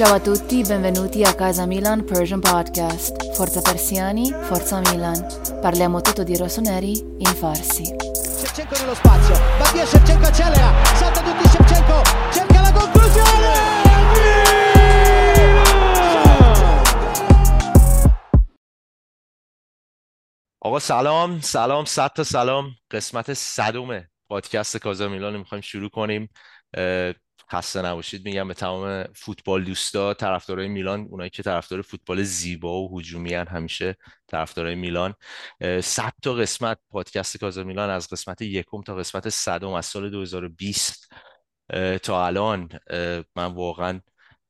Ciao a tutti, benvenuti a Casa Milan Persian Podcast. Forza Persiani, Forza Milan. Parliamo tutto di rossoneri in farsi. Shevchenko nello spazio, va via Shevchenko accelera, salta tutti Shevchenko, cerca la conclusione! آقا سلام سلام صد تا سلام قسمت صدوم پادکست کازا میلان می‌خوایم شروع کنیم خسته نباشید میگم به تمام فوتبال دوستا طرفدارای میلان اونایی که طرفدار فوتبال زیبا و هجومی همیشه طرفدارای میلان. صد تا قسمت پادکست کازا میلان از قسمت یکم تا قسمت صدم از سال 2020 اه، تا الان من واقعا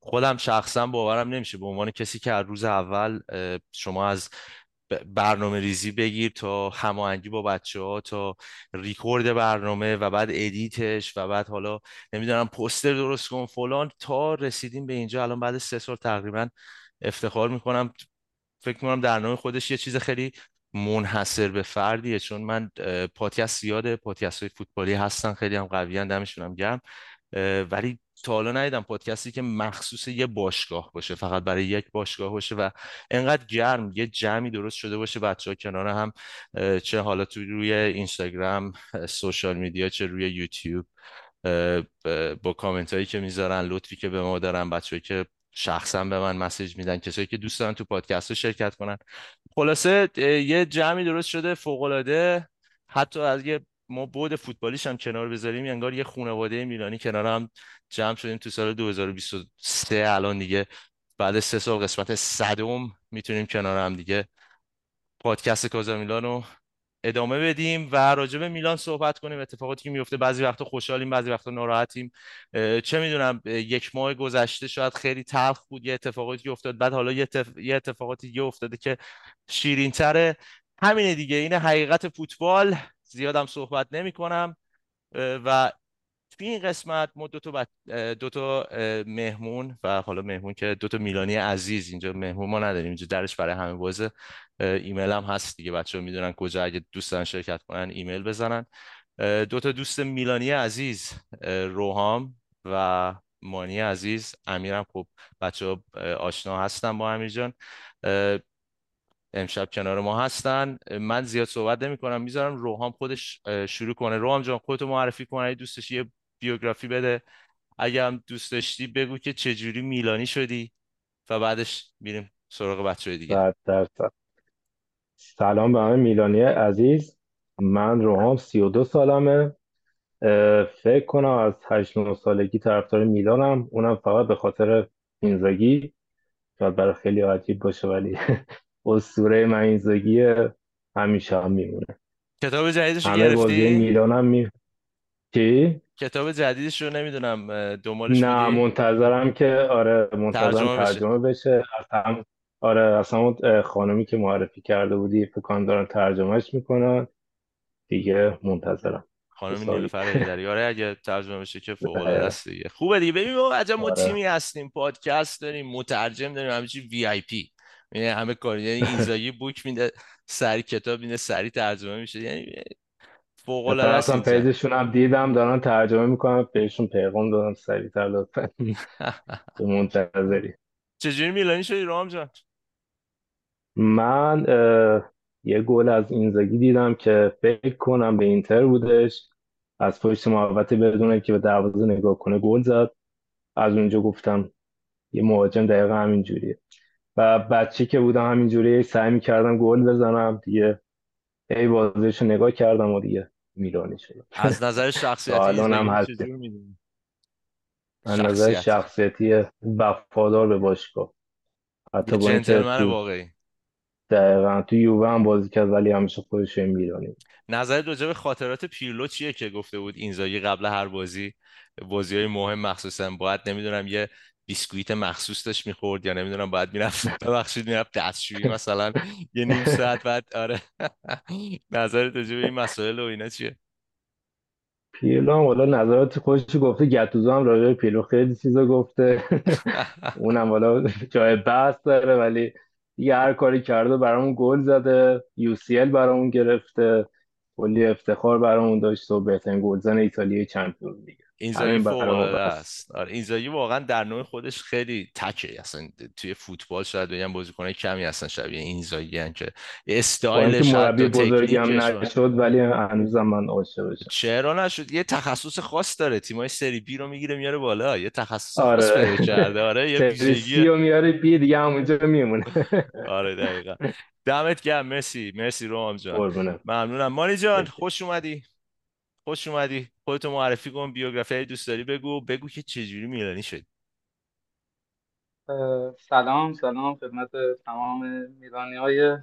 خودم شخصا باورم نمیشه به عنوان کسی که از روز اول شما از برنامه ریزی بگیر تا هماهنگی با بچه ها تا ریکورد برنامه و بعد edit ش و بعد حالا نمی‌دونم پوستر درست کن فلان. تا رسیدیم به اینجا الان بعد سه سال تقریبا افتخار می‌کنم. فکر می‌کنم در نوع خودش یه چیز خیلی منحصر به فردیه چون من پادکست زیاده پادکست های فوتبالی هستن خیلی هم قوی دمشون هم گرم. ولی تا حالا ندیدم پادکستی که مخصوص یه باشگاه باشه فقط برای یک باشگاه باشه و انقدر گرم یه جمعی درست شده باشه بچه ها کنار هم چه حالا تو روی اینستاگرام سوشال میدیا چه روی یوتیوب با کامنت هایی که می‌ذارن لطفی که به ما دارن بچه‌ای که شخصا به من مسیج میدن کسایی که دوست دارن تو پادکست رو شرکت کنن. خلاصه یه جمعی درست شده فوق‌العاده حتی از یه ما بود فوتبالیش هم کنار بذاریم انگار یه خانواده میلانی کنار هم جمع شدیم تو سال 2023 الان دیگه بعد سه سال قسمت صدم می‌تونیم کنار هم دیگه. پادکست کازا میلان رو ادامه بدیم و راجع به میلان صحبت کنیم. اتفاقاتی که میفته بعضی وقتا خوشحالیم بعضی وقتا ناراحتیم. چه می‌دونم یک ماه گذشته شاید خیلی تلخ بود یه اتفاقاتی که افتاد بعد حالا یه, اتف... یه اتفاقاتی دیگه افتاده که شیرین تره همینه دیگه این حقیقت فوتبال. زیادم صحبت نمی کنم و توی این قسمت ما دو تا. اه، دو تا مهمون و حالا مهمون که دو تا میلانی عزیز اینجا مهمون ما نداریم اینجا درش برای همه بازه ایمیل هم هست دیگه بچه ها می‌دونن کجا اگه دوست دارن شرکت کنن ایمیل بزنن. دو تا دوست میلانی عزیز روحام و مانی عزیز امیرم. خب بچه ها آشنا هستن با امیر جان. امشب کنار ما هستن. من زیاد صحبت نمی کنم می‌ذارم روحام خودش شروع کنه. روحام جان خودتو معرفی کن. اگه دوست داشتی یه بیوگرافی بده. اگه هم دوست داشتی بگو که چجوری میلانی شدی و بعدش میریم سراغ بچه دیگه. صد درصد سلام به همه میلانی عزیز. من روحام سی و دو سالمه. اه، فکر کنم از هشت نه سالگی طرفدار میلانم. اونم فقط به خاطر اینزاگی شاید برای خیلی عجیب باشه ولی اسطوره من همیشه هم میمونه. کتاب جدیدش رو همه بازی گرفتی؟ میلانم می چی؟ کتاب جدیدش رو نمی‌دونم اه، دنبالش نه بودی؟ منتظرم که آره منتظرم ترجمه بشه. ترجمه بشه. هم آره اه، خانومی که معرفی کرده بودی فکر کنم دارن ترجمهش می‌کنن. دیگه منتظرم. خانم نیلوفر حیدری. آره اگه ترجمه بشه که فوق العاده. است دیگه. خوبه دیگه. ببین ما عجب ما آره. تیمی هستیم. پادکست داریم مترجم داریم همه چی VIP. یعنی همه کار یعنی اینزاگی book میده سری کتاب میده سری ترجمه میشه. یعنی فوق العاده اینجا page شون هم دیدم دارن ترجمه می‌کنم بهشون پیغام دادم سریعتر لطفا. به منتظری. چجوری میلانی شدی رام جان؟ من یه گل از اینزاگی دیدم که فکر کنم به اینتر بودش. از پشت محوطه بدون که به دروازه نگاه کنه گل زد. از اونجا گفتم یه مهاجم دقیقا همین جوریه و بچه که بودم همین جوری سعی می‌کردم گل بزنم دیگه. ای بازیشو نگاه کردم و دیگه میلانی شدم. از نظر شخصیتی هست. از نظر شخصیت. شخصیتی وفادار به باشگاه. حتی با جنتلمن تو واقعی. دقیقا تو یووه هم بازی کرد ولی همیشه خودش رو میرانی نظرت راجع به خاطرات پیرلو چیه که گفته بود اینزاگی قبل هر بازی بازی های مهم مخصوصا؟ باید نمی‌دونم یه بیسکویت مخصوص داشت می‌خورد یا نمی‌دونم باید می‌رفت ببخشید می‌رفت دستشویی مثلا یه نیم ساعت بعد آره. نظرت راجع به این مسائل و اینا چیه؟ پیرلو هم والا نظرات خودش گفته گتوزو هم راجع به پیرلو خیلی چیزا گفته. اونم والا جای بحث داره ولی دیگه هر کاری کرده برامون گل زده. یو سی ال برامون گرفته. کلی افتخار برامون داشته و بهترین گلزن ایتالیای چمپیونز لیگ. اینزاگی فوق العاده است. آره اینزاگی واقعا در نوع خودش خیلی تکه. اصلا توی فوتبال شاید بگم بازیکن کمی هستن شبیه اینزاگی که استایلش مربی بزرگی هم نشد ولی هنوزم من عاشقشم چرا نشد؟ یه تخصص خاص داره. تیمای سری بی رو می‌گیره میاره بالا. یه تخصص آره. خاص پیدا کرده. آره یه ویژگی. رو میاره بی دیگه همونجا میمونه. آره دقیقاً. دمت گرم. مرسی. مرسی روام جان. ممنونم. مانی جان خوش اومدی. خوش اومدی. خودتو معرفی کن بیوگرافی دوست داری بگو. بگو که چجوری میلانی شد سلام سلام خدمت تمام میلانی های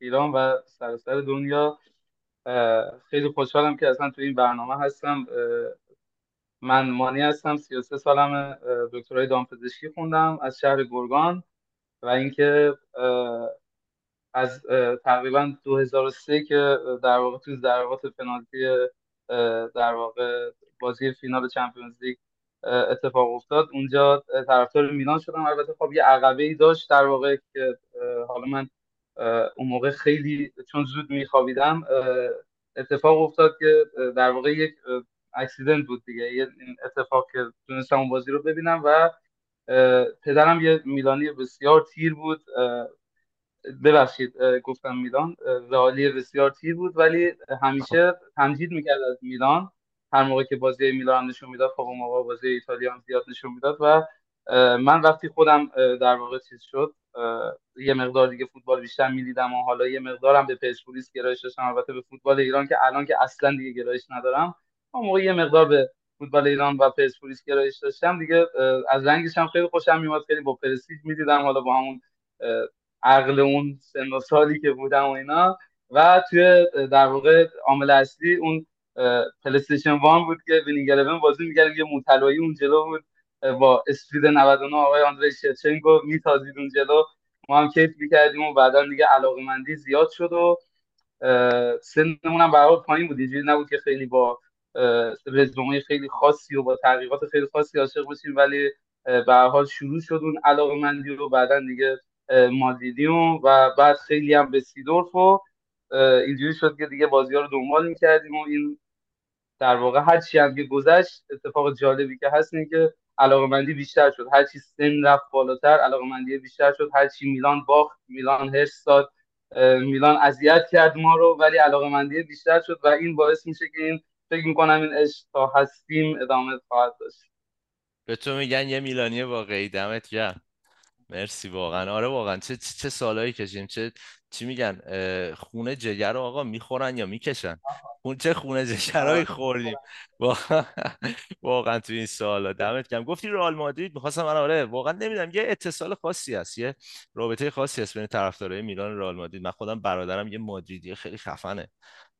ایران و سراسر دنیا. خیلی خوشحالم که اصلا تو این برنامه هستم. من مانی هستم 33 سالم دکترای دامپزشکی خوندم از شهر گرگان و اینکه از تقریبا 2003 که در واقع تو ضربات پنالتی در واقع بازی فینال چمپیونز لیگ اتفاق افتاد. اونجا طرفدار میلان شدم البته خب یه عقبه ای داشت در واقع که حالا من اون موقع خیلی چون زود میخوابیدم اتفاق افتاد که در واقع یک اکسیدنت بود دیگه. یه اتفاق که تونستم اون بازی رو ببینم و پدرم یه میلانی بسیار تیر بود. ببخشید گفتم میلان رئالی بسیار تیر بود ولی همیشه تمجید می‌کرد از میلان. هر موقع که بازی میلان نشون می‌داد خب اون موقع بازی ایتالیا هم زیاد نشون می‌داد و من وقتی خودم در واقع چیز شد یه مقدار دیگه فوتبال بیشتر می‌دیدم و حالا یه مقدارم به پرسپولیس گرایش داشتم البته به فوتبال ایران که الان که اصلا دیگه گرایش ندارم. اون موقع یه مقدار به فوتبال ایران و پرسپولیس گرایش داشتم دیگه از رنگش هم خیلی خوشم میومد خیلی با پرستیژ می‌دیدم حالا با همون عقل اون سن و سالی که بودم و اینا. و توی در واقع عامل اصلی اون PlayStation One بود که Winning 11 بازی می‌کردیم. یه مو طلایی اون جلو بود با speed 99 آقای آندری شوچنکو میتازید اون جلو. ما هم کیف می‌کردیم و بعدا دیگه علاقه زیاد شد و سنمون هم برای پایین بود. اینجوری نبود که خیلی با رزومه خیلی خاصی و با تحقیقات خیلی خاصی عاشق باشیم ولی به حال شروع شد اون علاقه مندی رو بعدا دیگه ما دیدیم و بعد خیلی هم به سیدورف و اینجوری شد که دیگه بازی ها رو دنبال می‌کردیم و این در واقع هر چی هم که گذشت اتفاق جالبی که هست اینه که علاقه مندی بیشتر شد. هر چی سن رفت بالاتر علاقه مندی بیشتر شد. هر چی میلان باخت میلان هرس داد میلان اذیت کرد ما رو ولی علاقه مندی بیشتر شد و این باعث میشه که این فکر می‌کنم این عشق تا هستیم ادامه خواهد داشت. به تو میگن یه میلانی واقعی دمت گرم. مرسی واقعا. آره واقعا. چه چه سالایی کشیم چه چی میگن؟ خونه جگر رو آقا می‌خورن یا می‌کشن؟ اون چه خونه جگرهایی خوردیم؟ واقعا. تو این سالا دمت گرم. گفتی رئال مادرید. می‌خواستم من آره واقعا نمی‌دونم. یه اتصال خاصی هست. یه رابطه خاصی هست بین طرفدارای میلان و رئال مادرید. من خودم برادرم یه مادریدی خیلی خفنه.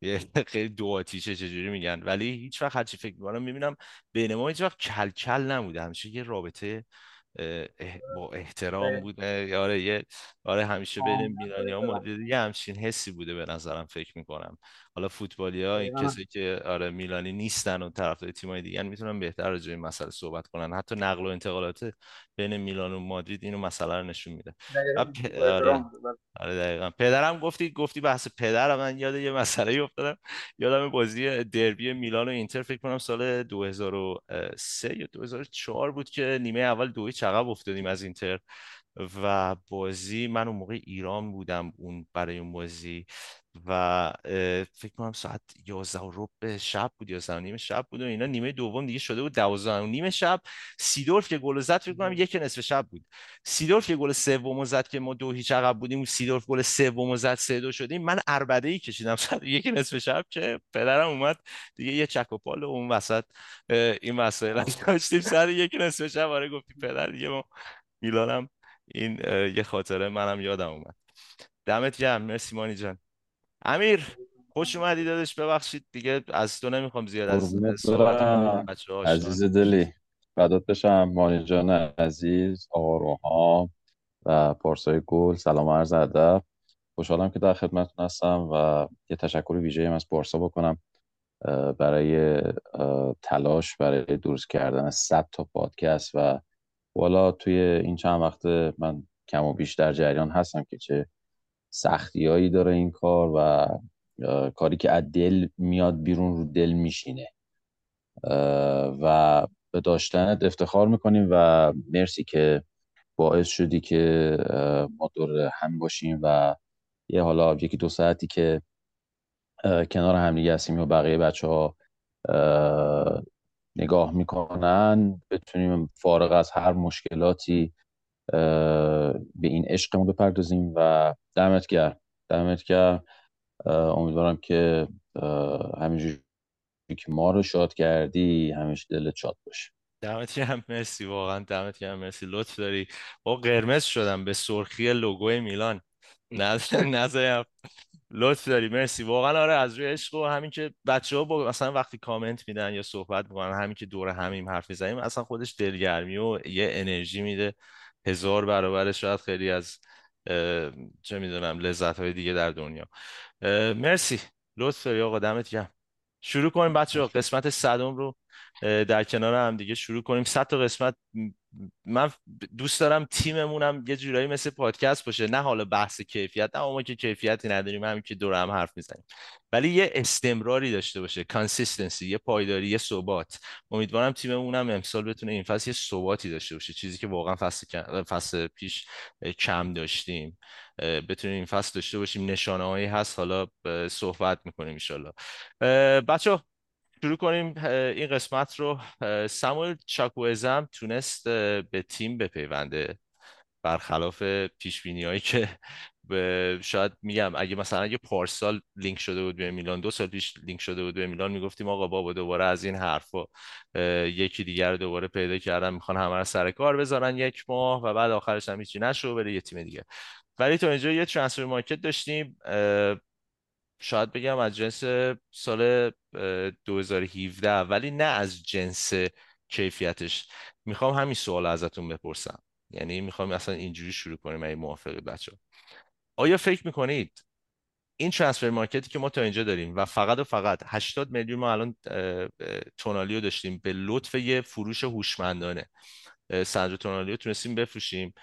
یه خیلی دو آتیشه چجوری میگن. ولی هیچ وقت هرچی فکر می‌کنم می‌بینم بین ما هیچ وقت کل کل نبوده. همیشه یه رابطه با احترام بوده. آره یه آره همیشه بین میلانی ها یه همچین حسی بوده به نظرم فکر می‌کنم. حالا فوتبالی ها این کسی که آره میلانی نیستن و طرفدار تیمای دیگه می‌تونن بهتر راجع این مسئله صحبت کنن. حتی نقل و انتقالات بین میلان و مادرید اینو مسئله رو نشون میده. آره. آره دقیقا. پدرم گفتی گفتی بحث پدر من یاد یه مسئله افتادم. یادم بازی دربی میلان و اینتر فکر کنم سال 2003 یا 2004 بود که نیمه اول دوی چقب افتادیم از اینتر و بازی من اون موقع ایران بودم اون برای اون بازی. و فکر کنم ساعت 11 و ربع شب بود 11 نیم شب بود و اینا. نیمه دوم دیگه شده بود 12 و نیم شب. سیدورف که گل زد فکر کنم یک نصف شب بود. سیدورف که گل سوم زد که ما دو هیچ عقب بودیم و سیدورف گل سوم زد سه دو شدیم. من اربده ای کشیدم سر یک نصف شب که پدرم اومد دیگه یه چک و پال و اون وسط این مسائل داشتیم. سر یک نصف شب آره گفتی پدر دیگه ما میلانم این یه خاطره منم یادم اومد. دمت گرم. مرسی مانی جان. امیر خوش اومدی دادش ببخشید. دیگه از تو نمی‌خوام زیاد از عزیز دلی فدات بشم. مانی جان عزیز آقا روحام و پارسای گل سلام عرض ادب. خوشحالم که در خدمتتون هستم و یه تشکر ویژه از پارسا بکنم برای تلاش برای درست کردن 100 تا پادکست و والا توی این چند وقت من کم و بیش در جریان هستم که چه سختیایی داره این کار و کاری که از دل میاد بیرون رو دل میشینه. و به داشتنت افتخار می‌کنیم و مرسی که باعث شدی که ما دور هم باشیم و یه حالا یکی دو ساعتی که کنار همدیگه هستیم و بقیه بچه ها نگاه می‌کنن بتونیم فارغ از هر مشکلاتی به این عشقمون بپردازیم و دمت گرم. دمت گرم. امیدوارم که همینجوری که ما رو شاد کردی همیشه دلت شاد باشه. دمت گرم. مرسی. واقعا دمت گرم. مرسی. لطف داری. با قرمز شدم به سرخی لوگو میلان. نظرم. لطف داری. مرسی. واقعا آره از روی عشق و همین که بچه ها با مثلا وقتی کامنت میدن یا صحبت می‌کنن همین که دور همیم حرف می‌زنیم اصلا خودش دلگرمی و یه انرژی میده. هزار برابر شاید خیلی از چه می‌دونم لذت های دیگه در دنیا. مرسی. لطف داری آقا دمت گرم. شروع کنیم بچه ها قسمت صدم رو در کنار هم دیگه شروع کنیم. صد تا قسمت من دوست دارم تیممونم یه جورایی مثل پادکست باشه. نه حالا بحث کیفیت نه ما که کیفیتی نداریم همین که دور هم حرف می‌زنیم. ولی یه استمراری داشته باشه. consistency یه پایداری یه ثبات. امیدوارم تیممونم امسال بتونه این فصل یه ثباتی داشته باشه. چیزی که واقعا فصل فصل پیش کم داشتیم. بتونیم این فصل داشته باشیم. نشانه هایی هست. حالا صحبت می‌کنیم ان بچه شروع کنیم این قسمت رو. ساموئل چاکوزم تونست به تیم بپیونده. برخلاف پیش هایی که شاید میگم اگه مثلا اگه پارسال لینک شده بود به میلان دو سال پیش لینک شده بود به میلان می‌گفتیم آقا بابا دوباره از این حرفا یکی دیگر رو دوباره پیدا کردن می‌خوان همه رو سر کار بذارن یک ماه و بعد آخرش هم هیچی نشو بره یه تیم دیگه. ولی تا اینجا یه ترانسفر مارکت داشتیم شاید بگم از جنس سال 2017 ولی نه از جنس کیفیتش. می‌خوام همین سوال ازتون بپرسم. یعنی می‌خوام اصلا اینجوری شروع کنیم این موافقی بچه آیا فکر می‌کنید این ترانسفر مارکتی که ما تا اینجا داریم و فقط و فقط 80 میلیون ما الان تونالی رو داشتیم به لطف یه فروش هوشمندانه. سنجو تونالی رو تونستیم بفروشیم.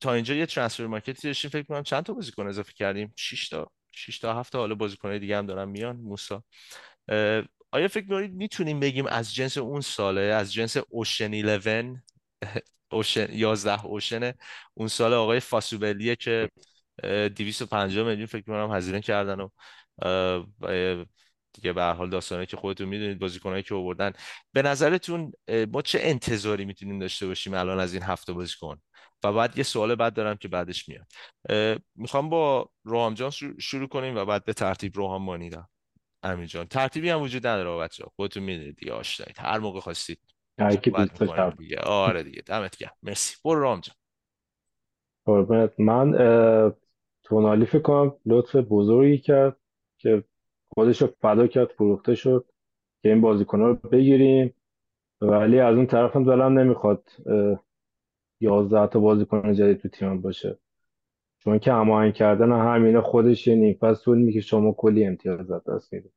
تا اینجا یه ترانسفر مارکتی داشتیم فکر می‌کنم چند تا بازیکن اضافه کردیم؟ 6 تا. 6 تا 7 تا حالا بازیکن دیگه هم دارن میان موسا. آیا فکر می‌کنید می‌تونیم بگیم از جنس اون ساله از جنس اوشن 11 اوشن 11 اوشن اون سال آقای فاسوبلیه که 250 میلیون فکر می‌کنم هزینه کردن و دیگه به هر حال داستانه که خودتون می‌دونید بازیکنایی که آوردن. به نظرتون ما چه انتظاری می‌تونیم داشته باشیم الان از این هفته بازیکن؟ و بعد یه سوال بعد دارم که بعدش میاد. می‌خوام با روحام جان شروع کنیم و بعد به ترتیب روحام مانیدم امین جان ترتیبی هم وجود نداره بچه خودتون می‌دونید دیگه آشنایید. هر موقع خواستید دیگه. آره دیگه دمت گرم. مرسی. برو روحام جان. من تونالی فکر کنم لطف بزرگی کرد که خودش رو فدا کرد فروخته شد که این بازیکن رو بگیریم. ولی از اون طرف هم دلم نمی‌خواد. یازده تا بازیکن جدید تو تیم باشه. چون که هماهنگ کردن همینه خودش یه نیم فصل طول می‌کشه. شما کلی امتیاز دست میده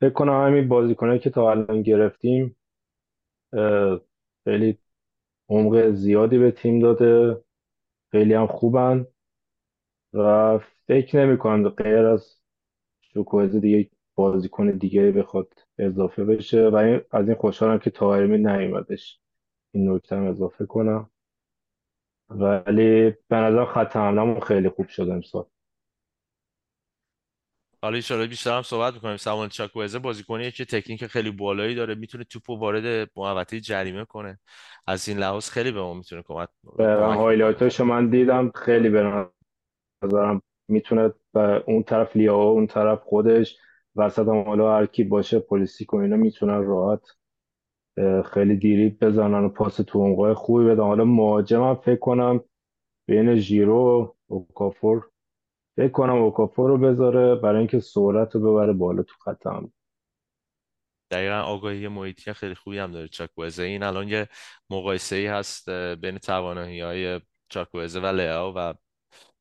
فکر کنم همین بازیکنایی که تا الان گرفتیم خیلی عمق زیادی به تیم داده. خیلی هم خوبن. و فکر نمی کنم غیر از شوکوزه دیگه بازیکن دیگه بخواد اضافه بشه. و از این خوشحالم که تایرمی نیومدش. این نکته اضافه کنم. ولی به نظر خط خیلی خوب شد امسال. حالا ایشالا بیشتر هم صحبت می‌کنیم. سامان چاکوزه بازیکنیه که تکنیک خیلی بالایی داره می‌تونه توپو وارد محوطه جریمه کنه. از این لحاظ خیلی به ما می‌تونه کمک highlight اشو من دیدم خیلی به نظرم می‌تونه به اون طرف لیاو اون طرف خودش وسط هم حالا هر کی باشه پولیشیچ و اینا می‌تونن راحت خیلی دریبل بزنن و پاس تو خوبی بدن. حالا مهاجمم فکر کنم بین ژیرو و اوکافور فکر کنم اوکافور رو بذاره برای اینکه سرعت رو ببره بالا تو خط هم دقیقا آگاهی محیطی خیلی خوبی هم داره چوکوزه این الان یه مقایسه ای هست بین توانایی های چاکوزه و لیاو و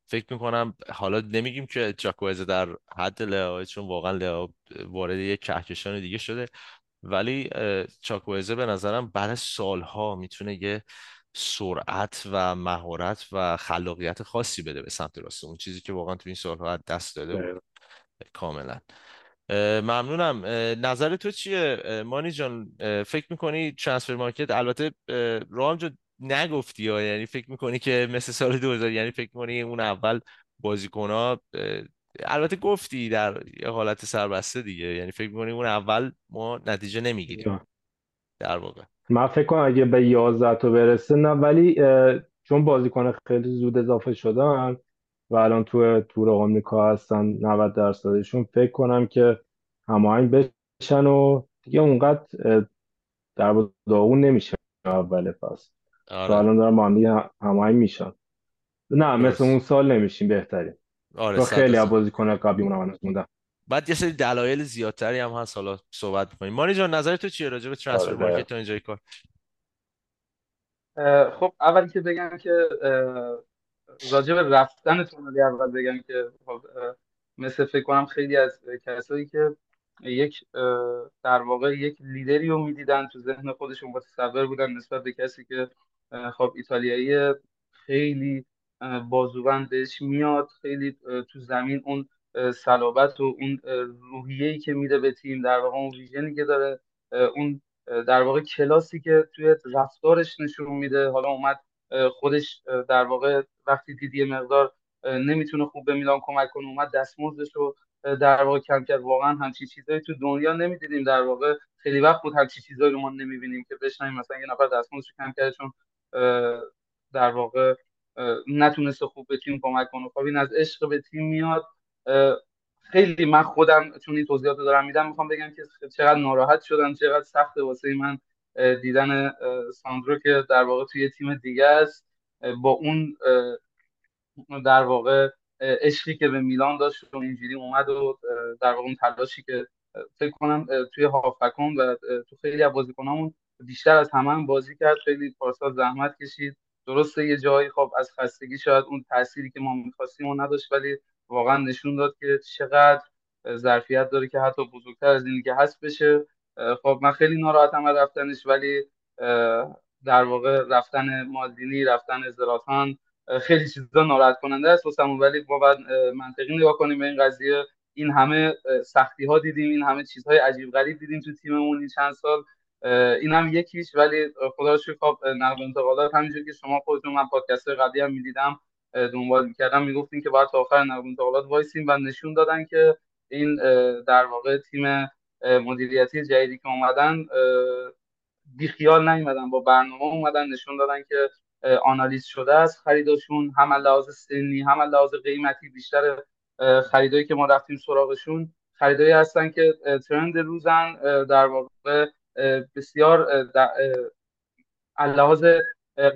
فکر می‌کنم حالا نمیگیم که چاکوزه در حد لیاو چون واقعا لیاو وارد یک کهکشان دیگه شده. ولی چاکوزه به نظرم بعد سالها می‌تونه یه سرعت و مهارت و خلاقیت خاصی بده به سمت راست. اون چیزی که واقعا تو این سالها دست داده بود. کاملا. ممنونم. نظر تو چیه؟ مانی جان فکر می‌کنی ترانسفر مارکت؟ البته رام جو نگفتی یعنی فکر می‌کنی که مثل سال 2000 یعنی فکر می‌کنی اون اول بازیکن ها البته گفتی در یه حالت سربسته دیگه یعنی فکر می‌کنی اون اول ما نتیجه نمی‌گیریم. در واقع. من فکر کنم اگه به 11 تا برسه نه ولی چون بازیکن خیلی زود اضافه شدن و الان تو تور آمریکا هستن 90 درصدشون فکر کنم که هماهنگ بشن و دیگه اونقدر در داغون نمیشه اول فصل. آره. الان دارن با هم هماهنگ میشن. نه مثل اون سال نمیشیم بهترین آره خیلی بازیکن قبلی اونم هنوز بعد یه سری دلایل زیادتری هم هست حالا صحبت می‌کنیم. مانی جان نظر تو چیه راجع به ترانسفر آره، مارکت تا اینجای کار خب اول که بگم که راجع به رفتن تونالی اول بگم که خب مثل فکر کنم خیلی از کسایی که یک در واقع یک لیدری رو می‌دیدن تو ذهن خودشون متصور بودن نسبت به کسی که خب ایتالیایی خیلی بازوبند بهش میاد خیلی تو زمین اون صلابت و اون روحیه‌ای که میده به تیم در واقع اون ویژنی که داره اون در واقع کلاسی که توی رفتارش نشون میده. حالا اومد خودش در واقع وقتی دیدی مقدار نمی‌تونه خوب به میلان کمک کنه اومد دستمزدش رو در واقع کم کرد. واقعا همچی چیزایی تو دنیا نمی‌دیدیم. در واقع خیلی وقت بود همچی چیزایی رو ما نمی‌بینیم که بشنیم مثلا یه نفر دستمزدش کم کرده چون در واقع نتونسته خوب به تیم کمک کنه. خب این از عشق به تیم میاد. خیلی من خودم چون این توضیحات دارم میدم می‌خوام بگم که چقدر ناراحت شدم چقدر سخته واسه من دیدن ساندرو که در واقع توی تیم دیگه است. با اون در واقع عشقی که به میلان داشت و اینجوری اومد و در واقع اون تلاشی که فکر کنم توی هافکون و تو خیلی از بازیکنامون بیشتر از همه هم بازی کرد. خیلی پارسال زحمت کشید. درسته یه جایی خب از خستگی شاید اون تأثیری که ما می‌خواستیم و نداشت ولی واقعا نشون داد که چقدر ظرفیت داره که حتی بزرگتر از اینی که هست بشه. خب من خیلی ناراحتم از رفتنش ولی در واقع رفتن مالدینی رفتن زراتان خیلی چیزا ناراحت کننده است واسمون. ولی ما باید منطقی نگاه کنیم به این قضیه. این همه سختی ها دیدیم این همه چیزهای عجیب غریب دیدیم تو تیممون این چند سال. این هم یکیش ولی خدا رو خب نقل انتقالات همینجور که شما خودتون من پادکست قبلی هم می‌دیدم دنبال می‌کردم می‌گفتیم که باید تا آخر نقل انتقالات وایسیم و نشون دادن که این در واقع تیم مدیریتی جدیدی که اومدن بیخیال نیومدن با برنامه اومدن نشون دادن که آنالیز شده است خریداشون هم لحاظ سنی هم لحاظ قیمتی بیشتر خریدایی که ما رفتیم سراغشون خریدایی هستن که ترند روزن در واقع بسیار لحاظ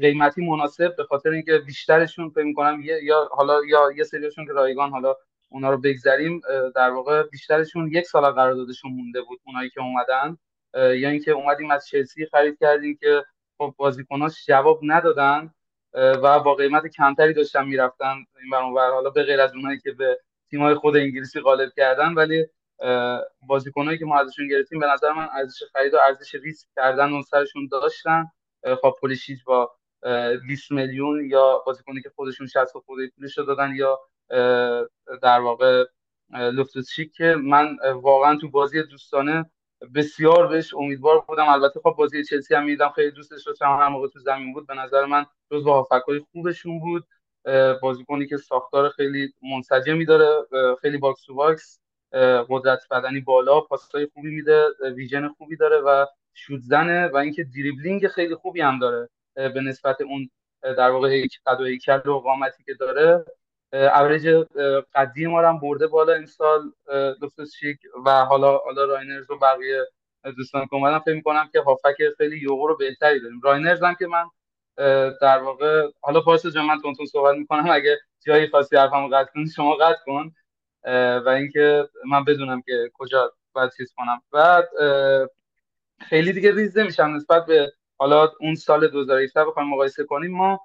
قیمتی مناسب به خاطر اینکه بیشترشون فکر می‌کنم یا حالا یا یه سریشون که رایگان حالا اونا رو بگذریم در واقع بیشترشون یک سال قراردادشون مونده بود اونایی که اومدن. یا اینکه اومدیم از چلسی خرید کردیم که خب بازیکناش جواب ندادن و با قیمت کمتری داشتن می‌رفتن. این بر حالا به غیر از اونایی که به تیمای خود انگلیسی غالب کردن ولی بازیکنایی که ما ازشون گرفتیم به نظر من ارزش خرید و ارزش ریسک کردن اون سرشون داشتن. خب پولیشیچ با 20 میلیون یا بازیکنی که خودشون 60 خورده پولش دادن یا در واقع لوفتوس چیک من واقعا تو بازی دوستانه بسیار بهش امیدوار بودم. البته خب بازی چلسی هم می‌دیدم خیلی دوستش داشتم هر موقع تو زمین بود. به نظر من جز با هافبکای خوبشون بود. بازیکنی که ساختار خیلی منسجمی داره خیلی box to box. قدرت بدنی بالا پاسای خوبی میده vision خوبی داره و شوت زنه و اینکه دریبلینگ خیلی خوبی هم داره به نسبت اون در واقع قد و هیکل و قامتی که داره. اوریج قدی ما هم برده بالا این سال لوفتوس چیک و حالا حالا رایندرز و بقیه دوستان که اومدن فکر می‌کنم که هافبک خیلی یوغور بهتری داریم. رایندرز هم که من در واقع حالا پارسا جان من تونتون صحبت می‌کنم اگه جایی خاصی حرفمو قطع کنی شما قطع کن. و اینکه من بدونم که کجا باید چیز کنم. بعد خیلی دیگه ریز نمیشم نسبت به حالا اون سال 2018 بخوایم مقایسه کنیم ما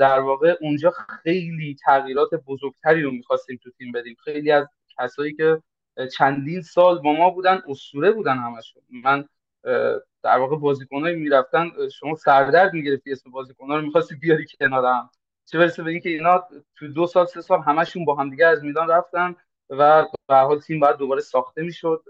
در واقع اونجا خیلی تغییرات بزرگتری رو می‌خواستیم تو تیم بدیم. خیلی از کسایی که چندین سال با ما بودن اسطوره بودن همشون. من در واقع بازیکنایی می‌رفتن شما سردرد می‌گرفتی اسم بازیکن‌ها رو می‌خواستی بیاری کنارم. چه برسه به اینکه اینا تو دو سال سه سال همشون با هم دیگه از میدان رفتن و به حال تیم باید دوباره ساخته می‌شد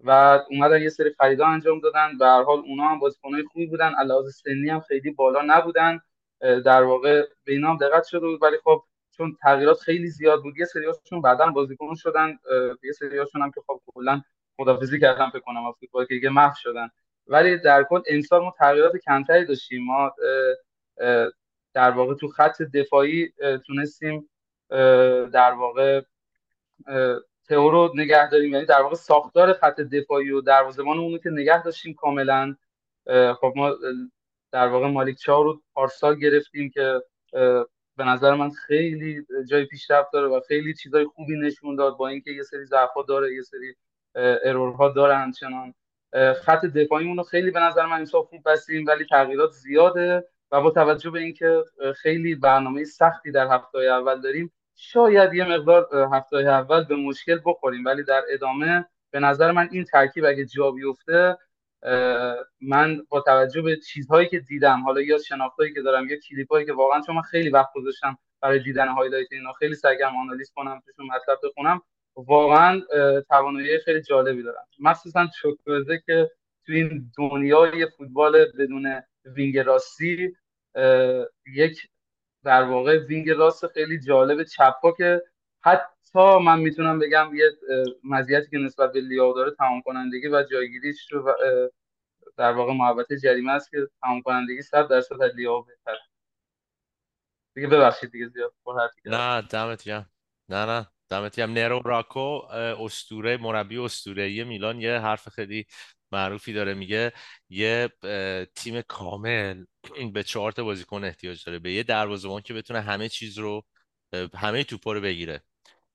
و اومدن یه سری خریدا انجام دادن. به هر حال اونا هم بازیکنای خوبی بودن. علاوه سنی هم خیلی بالا نبودن. در واقع به اینا هم دقت شده بود. ولی خب چون تغییرات خیلی زیاد بود یه سریاشون بعدا بازیکن شدن. یه سریاشون هم که خب کلا خدافظی کردن فکر کنم از فوتبال که دیگه محو شدن. ولی در کل امسال ما تغییرات کمتری داشتیم. ما در واقع تو خط دفاعی تونستیم در واقع تئو رو نگه داریم. یعنی در واقع ساختار خط دفاعی و دروازه‌بانمون که نگه داشتیم کاملا. خب ما در واقع مالیک چا رو پارسال گرفتیم که به نظر من خیلی جای پیشرفت داره و خیلی چیزای خوبی نشون داد با اینکه یه سری ضعف‌ها داره یه سری ارورها داره همچنان. خط دفاعیمون رو خیلی به نظر من امسال خوب بستیم ولی تغییرات زیاده. و با توجه به اینکه خیلی برنامه سختی در هفته اول داریم شاید یه مقدار هفته اول به مشکل بخوریم ولی در ادامه به نظر من این ترکیب اگه جا بیفته من با توجه به چیزهایی که دیدم حالا یا شناختایی که دارم یا کلیپایی که واقعا چون من خیلی وقت گذاشتم برای دیدن highlight اینا خیلی کردم آنالیز کنم توشون مطلب بخونم واقعا توانایی خیلی جالبی دارن. مخصوصا چوکوزه که تو این دنیای فوتبال بدون وینگ راستی یک در واقع وینگ راست خیلی جالب چپ‌پا که حتی من می‌تونم بگم یه مزیتی که نسبت به لیاو داره تمام کنندگی و جایگیریش رو در واقع محوطه جریمه است که تمام کنندگی 100 درصد از لیاو بهتره. دیگه ببخشید دیگه زیاد نه دمت نه نه دمت گرم. نرو راکو استوره مربی استوره میلان. یه حرف خیلی معروفی داره میگه یه تیم کامل به چهار تا بازیکن احتیاج داره. به یه دروازه‌بان که بتونه همه چیز رو همه توپا رو بگیره.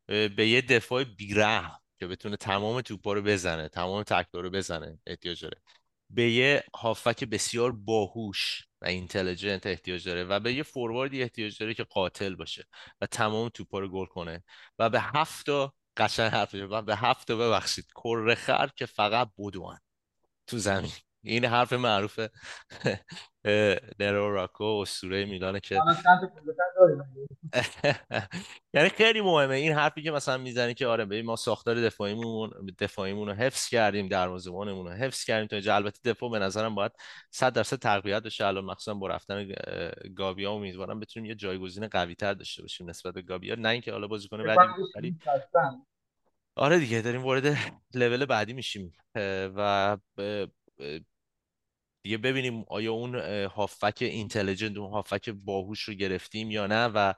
به یه دفاع بیره که بتونه تمام توپا رو بزنه تمام تکلا رو بزنه احتیاج داره. به یه هافک بسیار باهوش و اینتلیجنت احتیاج داره و به یه فورواردی احتیاج داره که قاتل باشه و تمام توپا رو گل کنه و به هفت تا قشنگ حرف و به هفت تا ببخشید کره که فقط بدوان. تو زمین. این حرف معروف نرو راکو اسطوره میلانه که یعنی خیلی مهمه. این حرفی که مثلا می‌زنی که آره ببین ما ساختار دفاعیمون دفاعیمون رو حفظ کردیم دروازه‌بانمون رو حفظ کردیم تا اینجا. البته دفاع به نظرم باید 100 درصد تقویت بشه. الان مخصوصا با رفتن گابیا امیدوارم بتونیم یه جایگزین قوی تر داشته باشیم نسبت به گابیا نه اینکه حالا بازیکن بعدی آره دیگه داریم وارد لول بعدی میشیم و دیگه ببینیم آیا اون هافک اینتلیجنت اون هافک باهوش رو گرفتیم یا نه و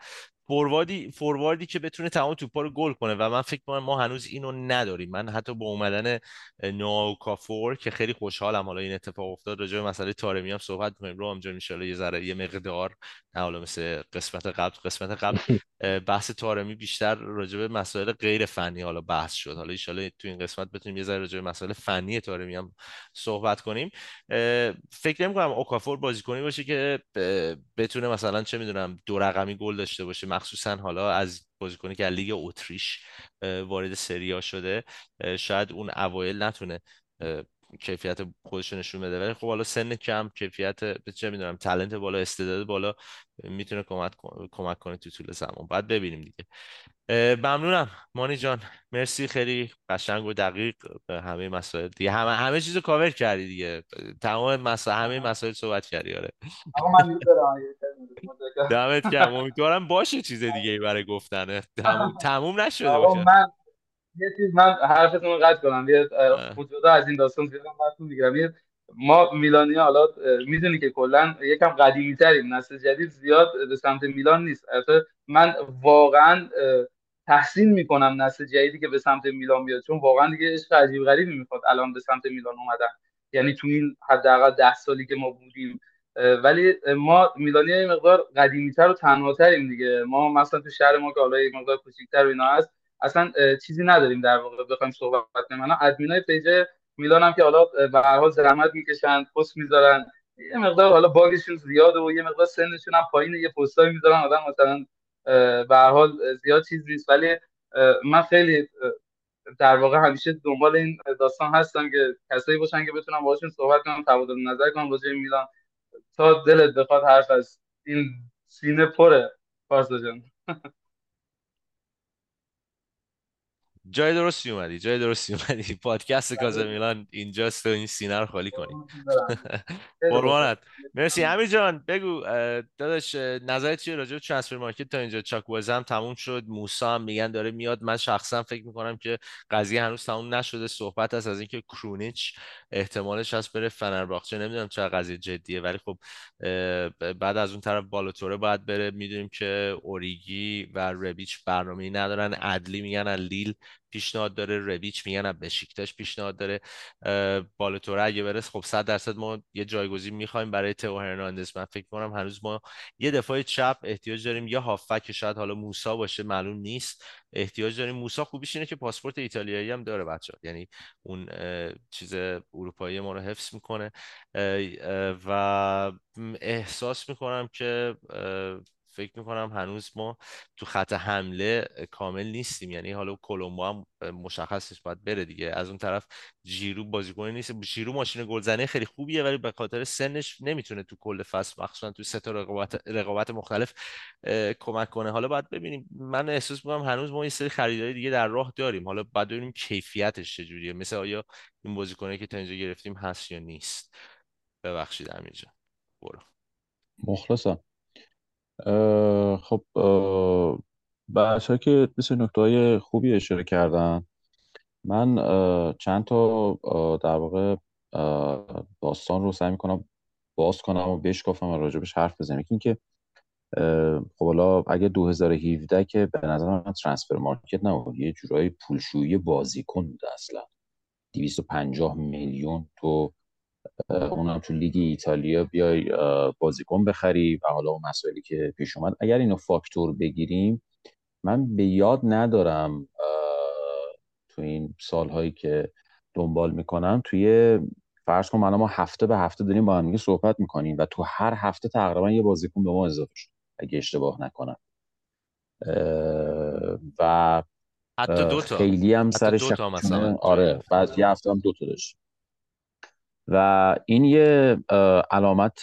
فورواردی فورواردی که بتونه تمام توپا رو گل کنه و من فکر کنم ما هنوز اینو نداریم. من حتی با اومدن نو کافور که خیلی خوشحالم حالا این اتفاق افتاد راجع به مسئله تارمی هم صحبت می‌کنیم. رو همجا ان یه ذره یه مقدار نه حالا مثل قسمت قبل قسمت قبل بحث تارمی بیشتر راجع به مسائل غیر فنی حالا بحث شد. حالا ان تو این قسمت بتونیم یه ذره راجع به مسائل فنی تارمی هم صحبت کنیم. فکر نمی کنم اوکافور بازیکنی باشه که بتونه مثلا چه می‌دونم دو رقمی گل داشته باشه مخصوصا حالا از بازیکنی که لیگ اتریش وارد سریا شده شاید اون اوایل نتونه کیفیت خودش نشون بده. ولی خب حالا سن کم کیفیت چه می‌دونم تلنت بالا استعداد بالا می‌تونه کمک کمک کنه تو طول زمان. بعد ببینیم دیگه. ممنونم. مانی جان مرسی. خیلی قشنگ و دقیق همه مسائل. دیگه همه همه چیزو کاور کردی دیگه. تمام مسائل همه مسائل صحبت کردی. آره. دمت گرم. امیدوارم باشه چیز دیگه ای برای گفتنه. تموم نشده باشه. یه چیز من حرفتون قطع کنم. یه جدا از این داستان زیادم براتون میگم ما میلانی حالا می‌دونی که کلا یکم قدیمی تریم نسل جدید زیاد به سمت میلان نیست. البته من واقعا تحسین می‌کنم نسل جدیدی که به سمت میلان بیاد. چون واقعا دیگه عشق عجیب غریبی می‌خواد الان به سمت میلان اومدن. یعنی تو این حداقل ده سالی که ما بودیم ولی ما میلانی یه مقدار قدیمیتر و تنهاتریم دیگه. ما مثلا تو شهر ما که حالا یه مقدار کوچیک‌تر و اینا هست اصلا چیزی نداریم در واقع بخوایم صحبت کنیم. الان ادمینای پیج میلان هم که حالا به هر حال زحمت می‌کشن پست می‌ذارن یه مقدار حالا باگشون زیاده و یه مقدار سنشون هم پایین یه پستایی می‌ذارن آدم مثلا به هر حال زیاد چیز نیست. ولی من خیلی در واقع همیشه دنبال این داستان هستم که کسایی باشن که بتونم باهاشون صحبت کنم تبادل نظر کنم راجع میلان. تا دلت بخواد حرف از این سینه پره پارسا جان. جای درستی اومدی جای درستی اومدی. پادکست کازا میلان اینجاست این سینه رو خالی کنی. قربانت. مرسی. امیر جان بگو داداش نظرت چیه راجع به ترانسفر مارکت تا اینجا؟ چاکوزه هم تموم شد موسا هم میگن داره میاد. من شخصا فکر می‌کنم که قضیه هنوز تموم نشده. صحبت هست از اینکه کرونیچ احتمالش هست بره فنرباخچه نمی‌دونم چرا قضیه جدیه ولی خب بعد از اون طرف بالاتوره باید بره. می‌دونیم که اوریگی و ربیچ برنامه ندارن. عدلی میگن لیل پیشنهاد داره رویچ میگن بشیکتاش پیشنهاد داره بالاتوره اگه برس خب 100 درصد ما یه جایگزین می‌خوایم برای تو هرناندز. من فکر کنم هنوز ما یه دفاع چپ احتیاج داریم یا هافک شاید حالا موسا باشه معلوم نیست. احتیاج داریم موسا خوبیش اینه که پاسپورت ایتالیایی هم داره بچه یعنی اون چیز اروپایی ما رو حفظ می‌کنه. و احساس می‌کنم که فکر می‌کنم هنوز ما تو خط حمله کامل نیستیم. یعنی حالا کلمبو هم مشخص نیست باید بره دیگه. از اون طرف جیرو بازیکن نیست. جیرو ماشین گلزنی خیلی خوبیه ولی به خاطر سنش نمی‌تونه تو کل فصل مخصوصا تو سه تا رقابت رقابت مختلف کمک کنه. حالا باید ببینیم. من احساس می‌کنم هنوز ما یه سری خریداری دیگه در راه داریم. حالا باید ببینیم کیفیتش چجوریه. مثل آیا این بازیکنی که تا اینجا گرفتیم هست یا نیست. ببخشید امیر برو. مخلصم. خب بچه که مثل نکته های خوبی اشاره کردن من چند تا در واقع داستان رو سعی می‌کنم باز کنم و بشکافم و راجبش حرف بزنم. اینکه خب حالا اگه 2017 که به نظر من ترانسفر مارکت نبود یه جورایی پولشویی بازیکن بوده اصلا. 250 میلیون تو اونم تو لیگ ایتالیا بیای بازیکن بخری و حالا اون مسائلی که پیش اومد. اگر اینو فاکتور بگیریم من به یاد ندارم تو این سالهایی که دنبال می‌کنم توی فرض کن ما هفته به هفته داریم با هم صحبت می‌کنیم و تو هر هفته تقریبا یه بازیکن به ما اضافه شد اگه اشتباه نکنم. و حتی دو تا. خیلی هم سر آره بعد یه هفته هم دو تا داشت و این یه علامت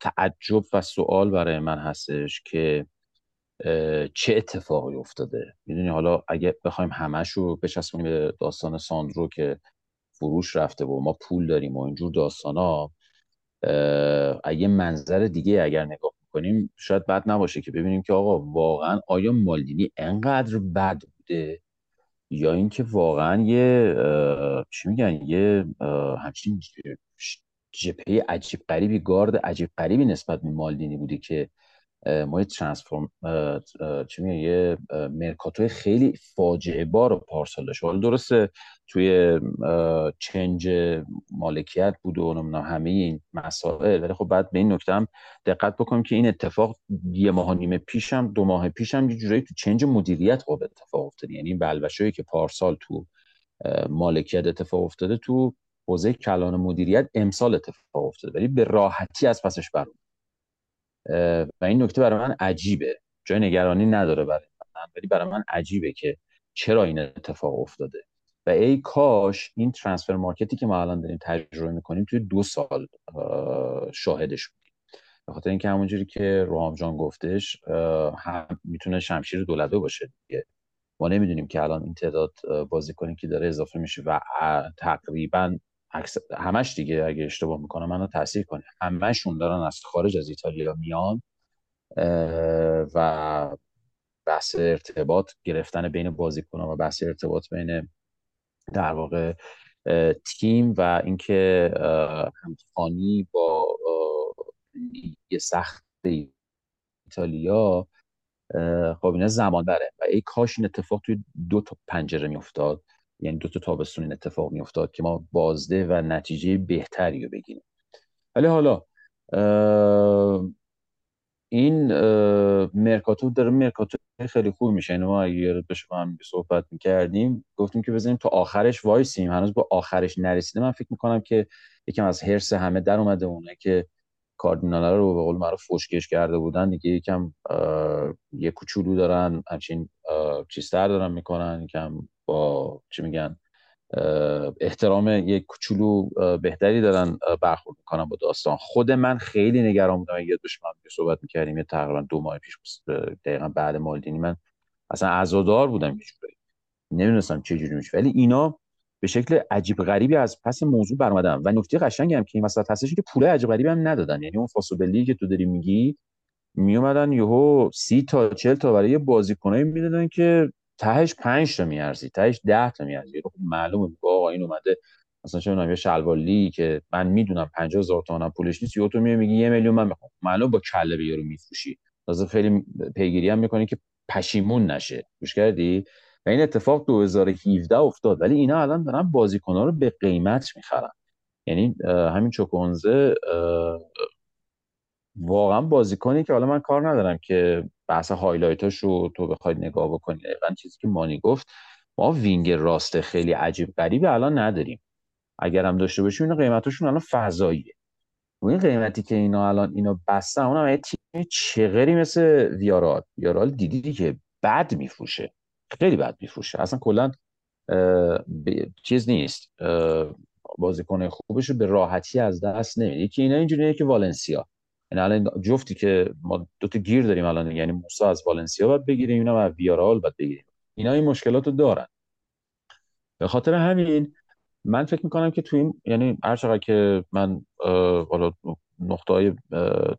تعجب و سوال برای من هستش که چه اتفاقی افتاده؟ می‌دونی حالا اگه بخوایم همش رو بچسبونیم به داستان ساندرو که فروش رفته و ما پول داریم و اینجور داستان ها اگه منظر دیگه اگر نگاه کنیم شاید بد نباشه که ببینیم که آقا واقعا آیا مالدینی انقدر بد بوده؟ یا اینکه واقعا یه چی میگن یه همچین جپه عجیب غریبی گارد عجیب غریبی نسبت به مالدینی بودی که ما ترانسفورم چی میگن یه مرکاتو خیلی فاجعه بار پارسال داشت. حالا درسته توی چنج مالکیت بود و نمی‌دونم همه این مسائل ولی خب بعد به این نکته هم دقت بکنیم که این اتفاق یه ماه و نیم پیشم دو ماه پیشم یه جورایی تو چنج مدیریت خب اتفاق افتاده. یعنی این بلبشایی که پارسال تو مالکیت اتفاق افتاده تو حوزه کلان مدیریت امسال اتفاق افتاده. ولی به راحتی از پسش برون و این نکته برای من عجیبه. جای نگرانی نداره برای من ولی برای من عجیبه که چرا این اتفاق افتاده. و ای کاش این ترانسفر مارکتی که ما الان داریم تجربه می‌کنیم توی دو سال شاهدش بودیم. به خاطر اینکه همونجوری که روحام جان گفتش هم می‌تونه شمشیر دولته باشه دیگه. ما نمی‌دونیم که الان این تعداد بازیکنی که داره اضافه میشه و تقریبا همش دیگه اگه اشتباه می‌کنم منو تاثیر کنه. همشون دارن از خارج از ایتالیا میان و بحث ارتباط گرفتن بین بازیکن و بحث ارتباط بین در واقع تیم و اینکه همخوانی با لیگ سخت ایتالیا خب اینا زمان بره و ای کاش این اتفاق توی دو تا پنجره میافتاد. یعنی دو تا تابستون این اتفاق میافتاد که ما بازده و نتیجه بهتری رو بگیریم. ولی حالا این مرکاتو داره مرکاتو خیلی خوب میشه. اینو ما یاد بشه با هم صحبت می‌کردیم گفتیم که بزنیم تا آخرش وایسیم. هنوز با آخرش نرسیده من فکر می‌کنم که یکم از هرس همه در اومده اونه که کاردینالا رو به قول معروف فوشکش کرده بودن. دیگه یکم یه کوچولو دارن همچین چیزتر دارن می‌کنن یکم با چی میگن احترام یک کوچولو بهتری دارن برخورد می‌کنن با داستان. خود من خیلی نگران بودم یه دشمن صحبت می‌کردیم یه تقریبا دو ماه پیش دقیقا بعد مالدینی من اصلا عزادار بودم یه نمی‌دونستم چه جوری میشه. ولی اینا به شکل عجیب غریبی از پس موضوع برآمدن. و نکته قشنگی هم که این وسط هستش که پول عجیب غریبی هم ندادن. یعنی اون فاسوبلی که تو داری میگی می اومدن یهو سی تا چل تا برای بازیکنایی می‌دادن که تهش 5 تا میارزی تهش 10 تا میارزی خب معلومه آقا این اومده مثلا چه می‌دونم یه شلوالی که من می‌دونم 50000 تومن پولش نیست یهو تو میای میگی یه میلیون من می‌خوام. معلوم با کله به یارو میفروشی. تازه خیلی پیگیری هم می‌کنی که پشیمون نشه. گوش کردی؟ و این اتفاق 2017 افتاد. ولی اینا الان دارن بازیکن‌ها رو به قیمت می‌خرن. یعنی همین چوکونزه واقعا بازیکنی که حالا من کار ندارم که بحث رو تو بخواید نگاه بکنی. دقیقا چیزی که مانی گفت ما وینگ راست خیلی عجیب غریبی الان نداریم. اگر هم داشته باشیم اینا قیمتشون الان فضاییه. و این قیمتی که اینا الان اینو بستن اونم یه تیم چغری مثل ویارال. ویارال دیدی که بد میفروشه. خیلی بد میفروشه. اصلا کلا چیز نیست. بازیکن خوبش رو به راحتی از دست نمیده. یکی اینا اینجوریه که والنسیا. یعنی الان جفتی که ما دو تا گیر داریم الان یعنی موسی از والنسیا باید بگیریم اینا از ویارال باید بگیریم اینا این مشکلات رو دارن. به خاطر همین من فکر می‌کنم که تو این یعنی هر چقدر که من حالا نقطه های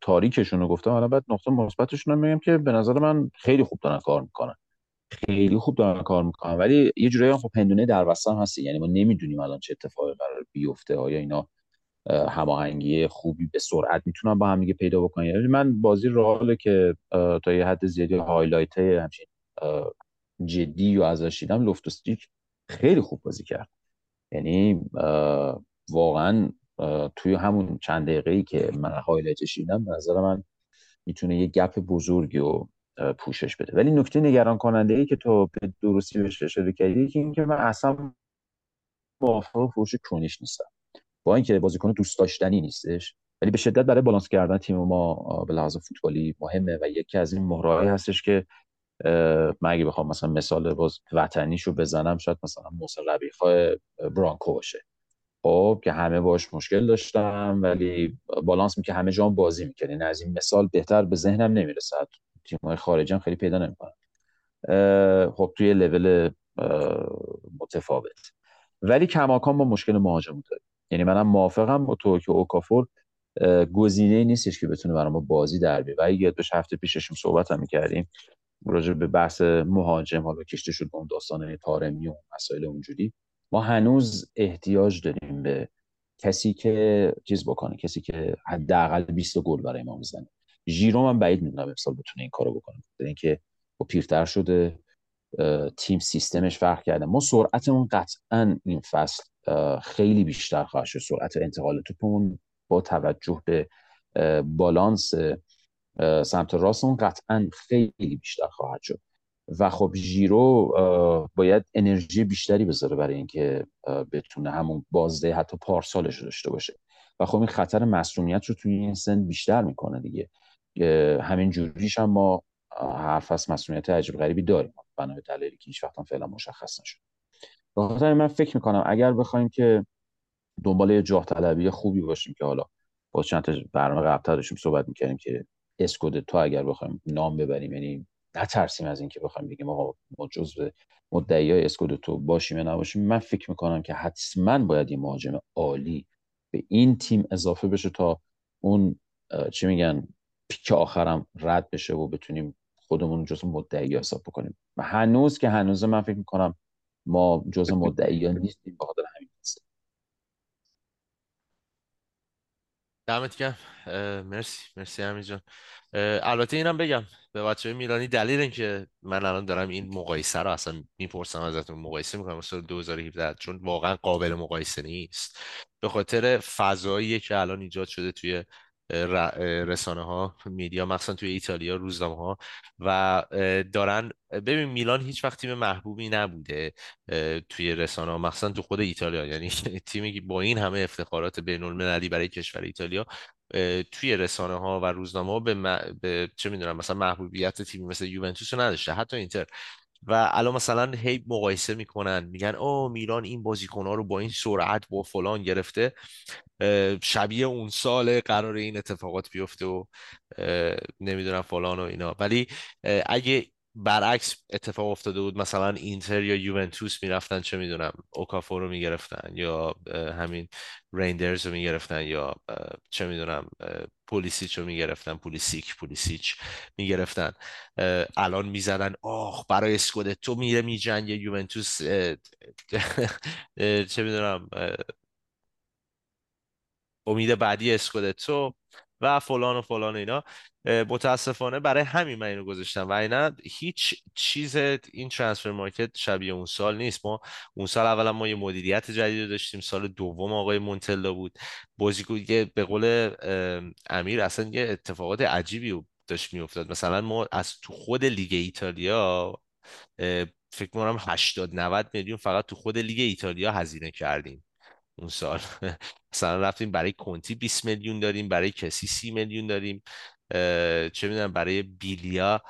تاریکشون رو گفتم حالا بعد نقطه مثبتشون رو میگم که به نظر من خیلی خوب دارن کار می‌کنن. خیلی خوب دارن کار می‌کنن. ولی یه جورایی هم خب هندونه در هم هستی. یعنی ما نمی‌دونیم الان چه اتفاقی قرار بیفته آیا اینا هماهنگی خوبی به سرعت می‌تونن با هم دیگه پیدا بکنن. یعنی من بازی رئال که تا یه حد زیادی highlight همچین جدی و ازش دیدم. لوفتوس چیک خیلی خوب بازی کرد. یعنی واقعا توی همون چند دقیقه ای که من highlight ش دیدم به نظر من می‌تونه یه gap بزرگی و پوشش بده. ولی نکته نگران کننده ای که تو به درستی بهش اشاره کردی که اینکه من اصلا موافق فروش کرونیش نیستم. با اینکه بازیکن دوست داشتنی نیستش ولی به شدت برای بالانس کردن تیم ما به لحاظ فوتبالی مهمه و یکی از این مهرهایی هستش که من اگه بخوام مثلا مثال باز وطنیشو بزنم شاید مثلا موسی ربیخا برانکو باشه. خب که همه باش مشکل داشتم ولی بالانس می که همه جام بازی می‌کنه یعنی از این مثال بهتر به ذهنم نمی‌رسه تیم‌های خارجی هم خیلی پیدا نمی‌کنن. خب توی لول متفاوت. ولی کماکان با مشکل مهاجم داریم یعنی منم موافقم با تو که اوکافور گزینه نیستش که بتونه برای ما بازی در بیاره. و اگه به هفته پیششون صحبت هم می‌کردیم راجع به بحث مهاجم حالا کشته شد به اون داستان تارمی و مسائل اونجوری. ما هنوز احتیاج داریم به کسی که چیز بکنه کسی که حداقل 20 گل برای ما بزنه ژیرو من بعید می‌دونم امسال بتونه این کارو بکنه. اینکه با پیرتر شده تیم سیستمش فرق کرده. ما سرعتمون قطعا این فصل خیلی بیشتر خواهد شد سرعت انتقال توپمون با توجه به بالانس سمت راستمون قطعا خیلی بیشتر خواهد شد. و خب ژیرو باید انرژی بیشتری بذاره برای اینکه بتونه همون بازده حتی پارسالش رو داشته باشه. و خب این خطر مسئولیت رو توی این سن بیشتر می‌کنه دیگه. همین جوریش هم ما حرف از مسئولیت عجیب غریبی داریم. بنا به دلایلی که هیچ وقت فعلا مشخص نشد بخاطر من فکر می‌کنم اگر بخوایم که دنبال یه جاه طلبی خوبی باشیم که حالا با چند تا برنامه قبلتر داشتیم صحبت می‌کردیم که اسکود تو اگر بخوایم نام ببریم یعنی نترسیم از اینکه بخوایم بگیم آقا ما جزو مدعی های اسکود تو باشیم یا نباشیم من فکر می‌کنم که حتما باید یه مهاجم عالی به این تیم اضافه بشه تا اون چی میگن پیک آخرم رد بشه و بتونیم خودمون جزو مدعی حساب بکنیم. و هنوز که هنوز من فکر می‌کنم ما جزو مدعی نیستیم به خاطر همین دمت گرم. مرسی مرسی همین جان. البته اینم بگم به بچه میلانی دلیل اینکه من الان دارم این مقایسه رو اصلا می‌پرسم ازتون مقایسه می‌کنم سال 2017 چون واقعا قابل مقایسه نیست. به خاطر فضایی که الان ایجاد شده توی رسانه ها میدیا مخصوصا توی ایتالیا روزنامه ها و دارن ببین میلان هیچ وقت تیم محبوبی نبوده توی رسانه ها مخصوصا تو خود ایتالیا. یعنی تیمی که با این همه افتخارات بین المللی برای کشور ایتالیا توی رسانه ها و روزنامه ها به, به چه می‌دونم مثلا محبوبیت تیمی مثل یوونتوس رو نداشته. حتی اینتر. و الان مثلا هی مقایسه می‌کنن میگن او میلان این بازیکن ها رو با این سرعت با فلان گرفته شبیه اون سال قرار این اتفاقات بیفته و نمی‌دونم فلان و اینا. ولی اگه برعکس اتفاق افتاده بود مثلا اینتر یا یوونتوس می‌رفتن چه می‌دونم اوکافور رو می‌گرفتن یا همین ریندرز رو می‌گرفتن یا چه می‌دونم پولیسیچ رو می‌گرفتن پولیسیک پولیسیچ می‌گرفتن. الان می‌زدن آخ برای تو میره میجنگ یوونتوس چه می‌دونم امید بعدی اسکودتو و فلان و فلان اینا. متاسفانه برای همین من اینو گذاشتم. و اینا هیچ چیز این ترانسفر مارکت شبیه اون سال نیست. ما اون سال اولا ما یه مدیریت جدید داشتیم. سال دوم آقای مونتلا بود. بازیکن به قول امیر اصلا یه اتفاقات عجیبی داشت میافتاد. مثلا ما از تو خود لیگ ایتالیا فکر کنم 80 90 میلیون فقط تو خود لیگ ایتالیا هزینه کردیم. اون سال. مثلا رفتیم برای کنتی 20 میلیون داریم برای کسی 30 میلیون داریم. چه می‌دونم برای بیلیا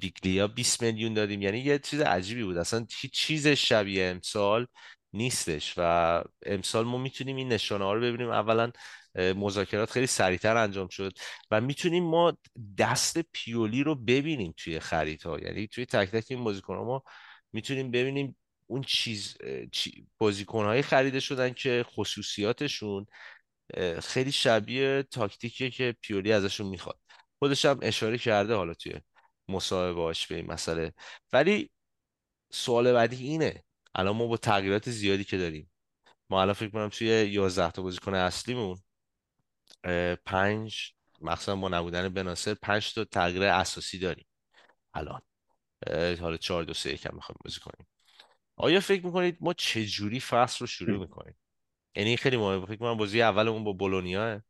بیگلیا 20 میلیون داریم. یعنی یه چیز عجیبی بود. اصلا هیچ چیز شبیه امسال نیستش و امسال ما می‌تونیم این نشانه ها رو ببینیم. اولا مذاکرات خیلی سریعتر انجام شد و می‌تونیم ما دست پیولی رو ببینیم توی خریدها. یعنی توی تک تک این بازیکن ما می‌تونیم ببینیم اون چیز بازیکن خریده شدن که خصوصیاتشون خیلی شبیه تاکتیکیه که پیولی ازشون می‌خواد. خودش هم اشاره کرده حالا توی مصاحبهاش به این مسئله. ولی سوال بعدی اینه الان ما با تغییرات زیادی که داریم. ما الان فکر کنم توی 11 تا بازیکن اصلیمون پنج مخصوصا با نبودن بناسر پنج تا تغییر اساسی داریم الان. حالا 4 دو سه یکم می‌خوایم بازی کنیم. آیا فکر می‌کنید ما چه جوری فصل رو شروع می‌کنیم؟ یعنی خیلی مهمه. فکر کنم بازی اولمون با بولونیا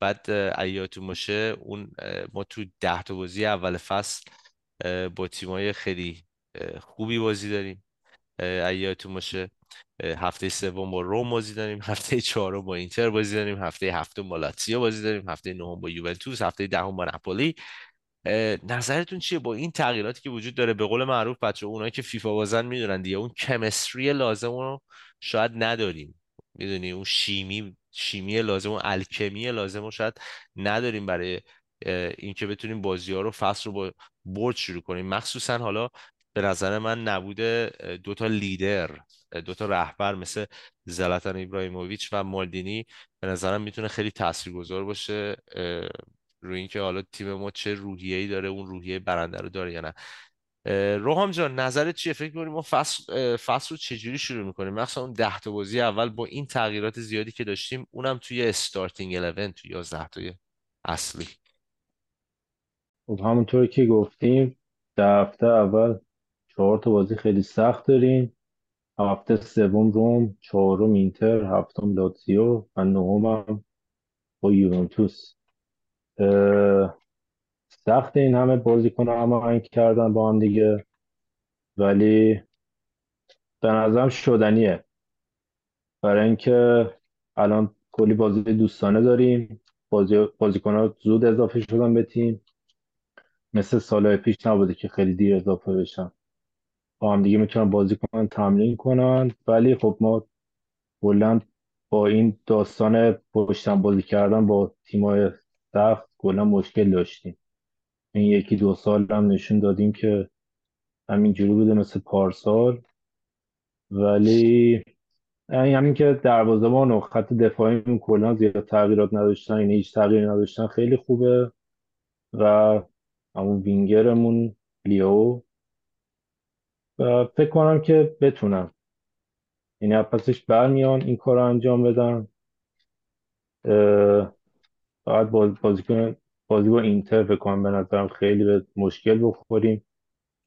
بعد ایاتون باشه اون ما تو ده تا بازی اول فصل با تیمای خیلی خوبی بازی داریم. ایاتون باشه. هفته سوم با روم بازی داریم. هفته چهارم با اینتر بازی داریم. هفته هفتم با لاتزیو بازی داریم. هفته نهم با یوونتوس. هفته دهم با ناپولی. نظرتون چیه با این تغییراتی که وجود داره؟ به قول معروف بچه اونایی که فیفا بازن می‌دونن دیگه. اون کمستری لازم رو شاید نداریم. می‌دونی؟ اون شیمی شیمی لازم و الکمی لازم رو شاید نداریم برای اینکه بتونیم بازی ها رو فصل رو با برد شروع کنیم. مخصوصا حالا به نظر من نبود دوتا لیدر دوتا رهبر مثل زلاتان ابراهیموویچ و مالدینی به نظرم می‌تونه خیلی تاثیرگذار باشه. روی اینکه حالا تیم ما چه ای داره اون روحیه برنده رو داره یا نه. روحام جان نظرت چیه؟ فکر کنیم ما فصل, فصل رو چجوری شروع می‌کنیم؟ مثلا اون ده تا بازی اول با این تغییرات زیادی که داشتیم اونم توی استارتینگ 11 توی 11 تای اصلی. خب همونطوری که گفتیم ده هفته اول چهار تا بازی خیلی سخت داریم. هفته سوم روم چهارم اینتر هفتم لاتزیو و نهم با یوونتوس. سخت این همه بازیکن همه کردن با هم دیگه. ولی به نظرم شدنیه. برای اینکه الان کلی بازی دوستانه داریم. بازی بازیکن زود اضافه شدن به تیم. مثل سالهای پیش نبوده که خیلی دیر اضافه بشن. با هم دیگه می‌تونن بازی کنن تمرین کنن. ولی خب ما کلا با این داستان پشتن بازی کردن با تیمای سخت کلا مشکل داشتیم. این یکی دو سال هم نشون دادیم که همینجوری بوده مثل پارسال. ولی همین که دروازه‌بان و خط دفاعی کلا زیاد تغییرات نداشتن این یعنی هیچ تغییری نداشتن خیلی خوبه. و همون وینگرمون لیو. و فکر کنم که بتونم یعنی پسش برمیان این کار رو انجام بدن. فقط بازی کنه بازی با اینتر فکر کنم به نظرم خیلی به مشکل بخوریم.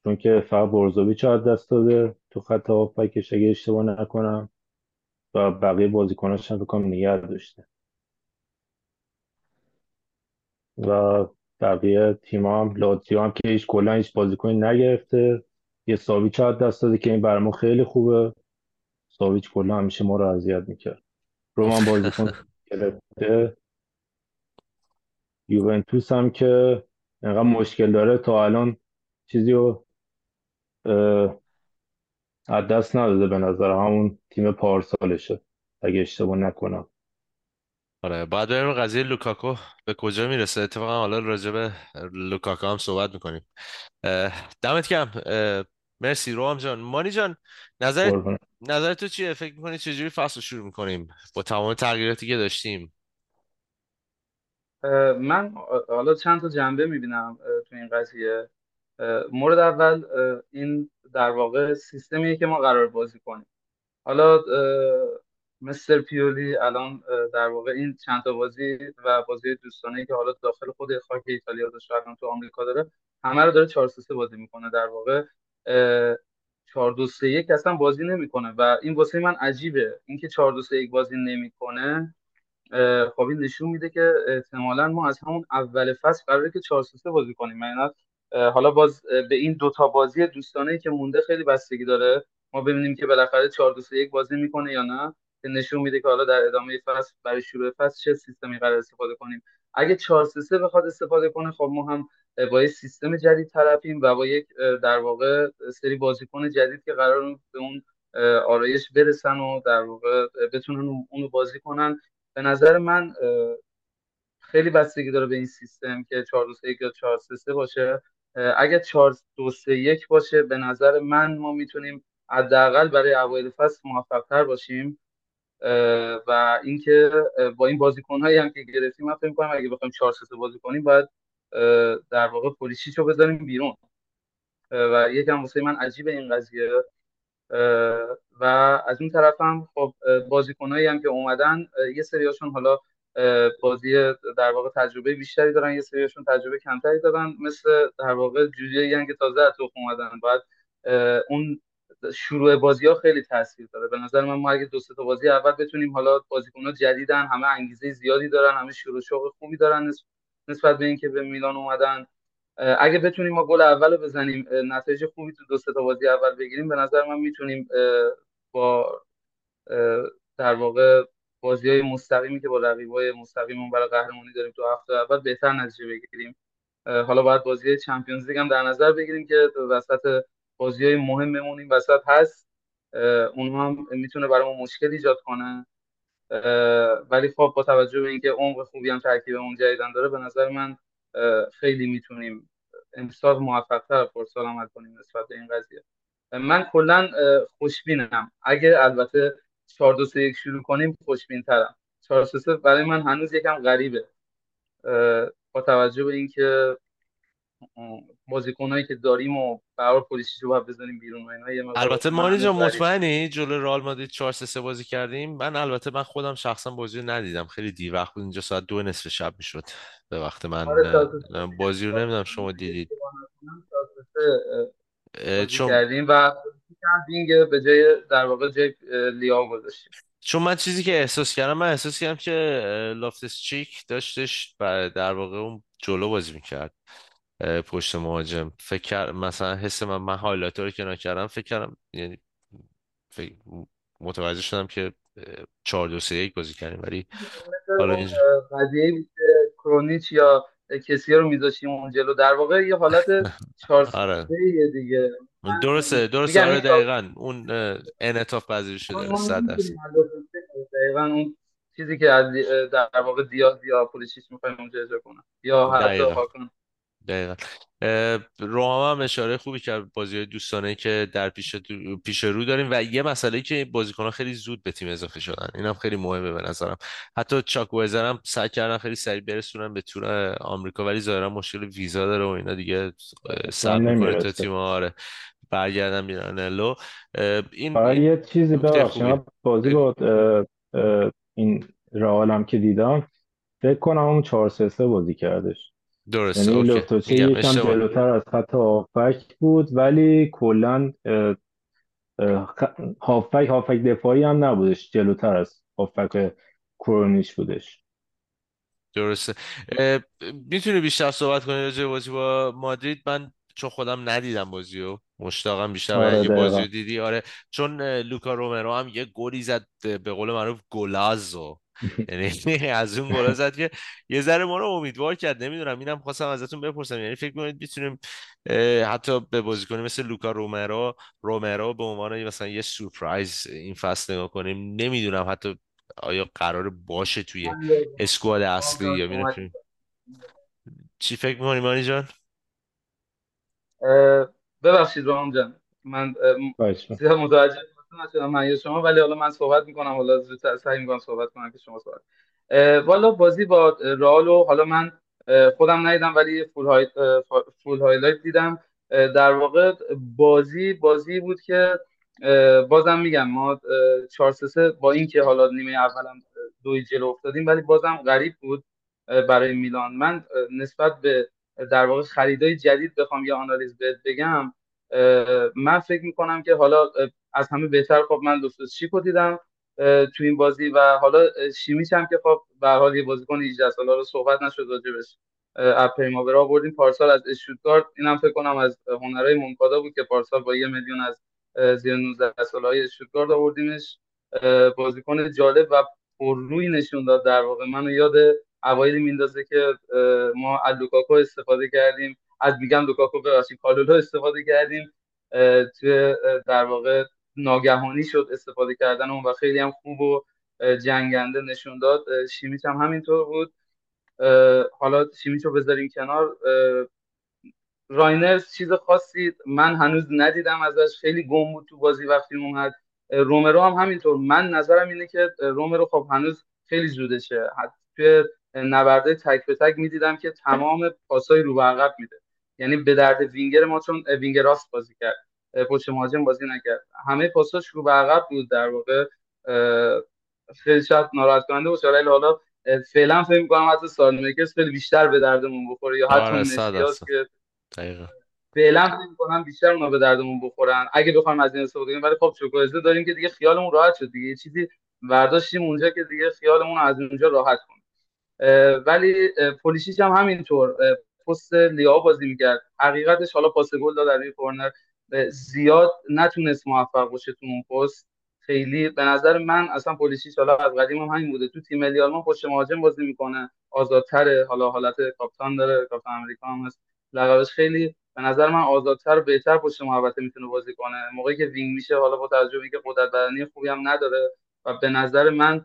چون که فقط برزوویچ از دست داده. تو خط هافبکش اگه اشتباه نکنم. و بقیه بازیکناش هم فکر کنم نگه داشته. و بقیه تیم هم لاتزیو هم که هیچ کلا هیچ بازیکنی نگرفته. یه ساویچ از دست داده که این ما خیلی خوبه. ساویچ کلا همیشه ما رو اذیت می‌کرد. رومان بازیکن گرفته. یوونتوس هم که اینقدر مشکل داره تا الان چیزی رو از دست نداده به نظر همون تیم پارسالشه. اگه اشتباه نکنم. آره بعد بریم قضیه لوکاکو. به کجا می‌رسه؟ اتفاقا حالا راجع به لوکاکو هم صحبت می‌کنیم. دمت کم مرسی. روام جان. مانی جان نظر نظر تو چیه؟ فکر می‌کنی چجوری فصل شروع می‌کنیم؟ با تمام تغییراتی که داشتیم. من حالا چند تا جنبه می‌بینم تو این قضیه. مورد اول این در واقع سیستمیه که ما قرار بازی کنیم. حالا مستر پیولی الان در واقع این چند تا بازی و بازی دوستانه که حالا داخل خود خاک ایتالیا داشته الان تو آمریکا داره همه رو داره 4 3 بازی می‌کنه در واقع. 4 2 3 1 اصلا بازی نمی‌کنه و این واسه من عجیبه. اینکه 4 2 3 1 بازی نمی‌کنه خب این نشون میده که احتمالا ما از همون اول فصل قراره که 4 3 بازی کنیم. من حالا باز به این دوتا بازی دوستانه که مونده خیلی بستگی داره. ما ببینیم که بالاخره 4 2 3 1 بازی می‌کنه یا نه. که نشون میده که حالا در ادامه فصل برای شروع فصل چه سیستمی قرار استفاده کنیم. اگه 4 3 3 بخواد استفاده کنه خب ما هم با یک سیستم جدید طرفیم و با یک در واقع سری بازیکن جدید که قرار به اون آرایش برسن و در واقع بتونن اونو بازی کنن. به نظر من خیلی بستگی داره به این سیستم که 4 2 3 1 یا 4 3 3 باشه. اگه 4 2 3 1 باشه به نظر من ما می‌تونیم حداقل برای اوایل فصل موفقتر باشیم. و اینکه با این بازیکن هایی هم که گرفتیم من فکر می‌کنم اگه بخوایم 4 3 بازی کنیم باید در واقع پولیشیچو بذاریم بیرون. و یکم واسه من عجیبه این قضیه. و از اون طرف هم خب بازیکنایی هم که اومدن یه سریاشون حالا بازی در واقع تجربه بیشتری دارن یه سریاشون تجربه کمتری دارن مثل در واقع جوجه که تازه از اومدن. بعد اون شروع بازی ها خیلی تاثیر داره. به نظر من ما اگه دو تا بازی اول بتونیم حالا بازیکن‌ها جدیدن همه انگیزه زیادی دارن همه شروع شوق خوبی دارن نسبت به اینکه به میلان اومدن. اگه بتونیم ما گل اول رو بزنیم نتایج خوبی تو دو تا بازی اول بگیریم به نظر من می‌تونیم با در واقع بازی های مستقیمی که با رقیبای مستقیمون برای قهرمانی داریم تو هفته اول بهتر نتیجه بگیریم. حالا باید بازی چمپیونز لیگ هم در نظر بگیریم که وسط بازی های مهممون این وسط هست. اونها هم می‌تونه برای ما مشکل ایجاد کنه. ولی خب با توجه به اینکه عمق خوبی هم ترکیبمون جدیدن داره به نظر من خیلی می‌تونیم امسال موفقتر فرسال عمل کنیم نسبت به این قضیه. من کلا خوشبینم. اگه البته 4 2 3 1 شروع کنیم خوشبین ترم 4 3 3 برای من هنوز یکم غریبه. با توجه به اینکه بازیکنایی که داریم و برای پلیسی رو بزنیم بیرون و اینا البته مانی جان مطمئنی؟ جلو رئال مادرید 4 3 3 بازی کردیم. من البته من خودم شخصا بازی رو ندیدم. خیلی دیر وقت بود. اینجا ساعت دو نصف شب می‌شد. به وقت من آره بازی رو نمی‌دونم شما دیدید. چون کردیم و کردیم به جای در واقع جای لیاو گذاشتیم. چون من چیزی که احساس کردم من احساس کردم که لافتس چیک داشتش و در واقع اون جلو بازی می‌کرد. پشت مهاجم. فکر مثلا حس من من هایلایت رو که نکردم فکر کردم یعنی فکر متوجه شدم که 4 2 3 1 بازی کردیم. ولی حالا اینجا قضیه کرونیچ یا کسی رو میذاشیم اون جلو. در واقع یه حالت 4 آره. دیگه. درسته درسته. آره دقیقا. اون انعطاف پذیر شده 100 درصد. دقیقا اون چیزی که از در واقع دیا دیا پولیسیش می‌خوایم اونجا اجرا کنن یا حتی هاکن دقیقا. روحاما هم اشاره خوبی کرد بازی های دوستانه که در پیش, پیش رو داریم و یه مسئله که بازیکن ها خیلی زود به تیم اضافه شدن. این هم خیلی مهمه به نظرم. حتی چاک هم سعی کردن خیلی سریع برسونن به تور آمریکا ولی ظاهرا مشکل ویزا داره و اینا دیگه سر می‌کنه تا تیم. آره. برگردن میرن این یه چیزی ببخشید بازی با این رئال هم که دیدم فکر کنم اون 4 3 بازی کردش. درست یعنی لوتوچه یکم جلوتر از خط هافک بود ولی کلا هافک هافک دفاعی هم نبودش جلوتر از هافک کرونیش بودش. درسته. می‌تونی بیشتر صحبت کنی راجع بازی با مادرید؟ من چون خودم ندیدم بازیو مشتاقم بیشتر آره اگه بازی دیدی. آره چون لوکا رومرو هم یه گلی زد به قول معروف گلازو. یعنی از اون گلا زد که یه ذره ما رو امیدوار کرد نمی‌دونم اینم خواستم ازتون بپرسم. یعنی فکر کنید می‌تونیم حتی به بازیکنی مثل لوکا رومرو رومرو به عنوان مثلا یه سورپرایز این فصل نگاه کنیم نمی‌دونم حتی آیا قرار باشه توی اسکواد اصلی یا میره چی. فکر می‌کنی مانی جان؟ ببخشید رام جان. من متوجه نشدم من شما ولی حالا من صحبت می‌کنم حالا زودتر سعی می‌کنم صحبت کنم که شما صحبت والا بازی با رئال حالا من خودم ندیدم ولی full, high... full highlight دیدم. در واقع بازی بازی بود که بازم میگم ما 4 3 با اینکه حالا نیمه اولم دوی جلو افتادیم ولی بازم غریب بود برای میلان. من نسبت به در واقع خریدای جدید بخوام یه آنالیز بگم من فکر می‌کنم که حالا از همه بهتر. خب من لوفتوس چیک و دیدم تو این بازی و حالا شیمیچ هم که خب به حال یه بازیکن 18 ساله رو صحبت نشد راجبش از پریماورا آوردیم. پارسال از اشتوتگارت اینم فکر کنم از هنرهای مونکادا بود که پارسال با یه میلیون از زیر 19 ساله های اشتوتگارت آوردیمش. بازیکن جالب و پرروی نشون داد در واقع. منو یاد اوایلی میندازه که ما از لوکاکو استفاده کردیم. از میگم لوکاکو ببخشید کالولو استفاده کردیم. توی در واقع ناگهانی شد استفاده کردن اون و خیلی هم خوب و جنگنده نشون داد. شیمیچ هم همینطور بود. حالا شیمیچ رو بذاریم کنار. راینرز چیز خاصی من هنوز ندیدم ازش. خیلی گم بود تو بازی وقتی اومد. رومرو هم همینطور. من نظرم اینه که رومرو خب هنوز خیلی زودشه. توی نبرده تک به تک می‌دیدم که تمام پاسای رو به عقب میده. یعنی به درد وینگر ما چون وینگر راست بازی کرد. پشت مهاجم بازی نکرد. همه پاساش رو به عقب بود در واقع. خیلی شاید ناراحت کننده باشه. ولی حالا فعلا فکر می‌کنم حتی سالمیکرز خیلی بیشتر به دردمون بخوره یا حتی آره، نسیاس که دقیقا. فعلا فکر می‌کنم بیشتر اونا به دردمون بخورن. اگه بخوایم از این استفاده کنیم ولی خب چوکوزه داریم که دیگه خیالمون راحت شد دیگه. یه چیزی برداشتیم اونجا که دیگه خیالمون از اونجا راحت کنیم ولی پولیشیچ هم همینطور. پست لیاو بازی می‌کرد. حقیقتش حالا پاس گل داد در کورنر. زیاد نتونست موفق باشه تو اون پست. خیلی به نظر من اصلا پولیشیچ حالا از قدیم هم همین بوده. تو تیم ملی آلمان پشت مهاجم بازی می‌کنه. آزادتره. حالا حالت کاپیتان داره. کاپیتان آمریکا هم هست. لقبش خیلی به نظر من آزادتر بهتر پشت محوطه می‌تونه بازی کنه. موقعی که وینگ میشه حالا با توجه که قدرت بدنی خوبی هم نداره و به نظر من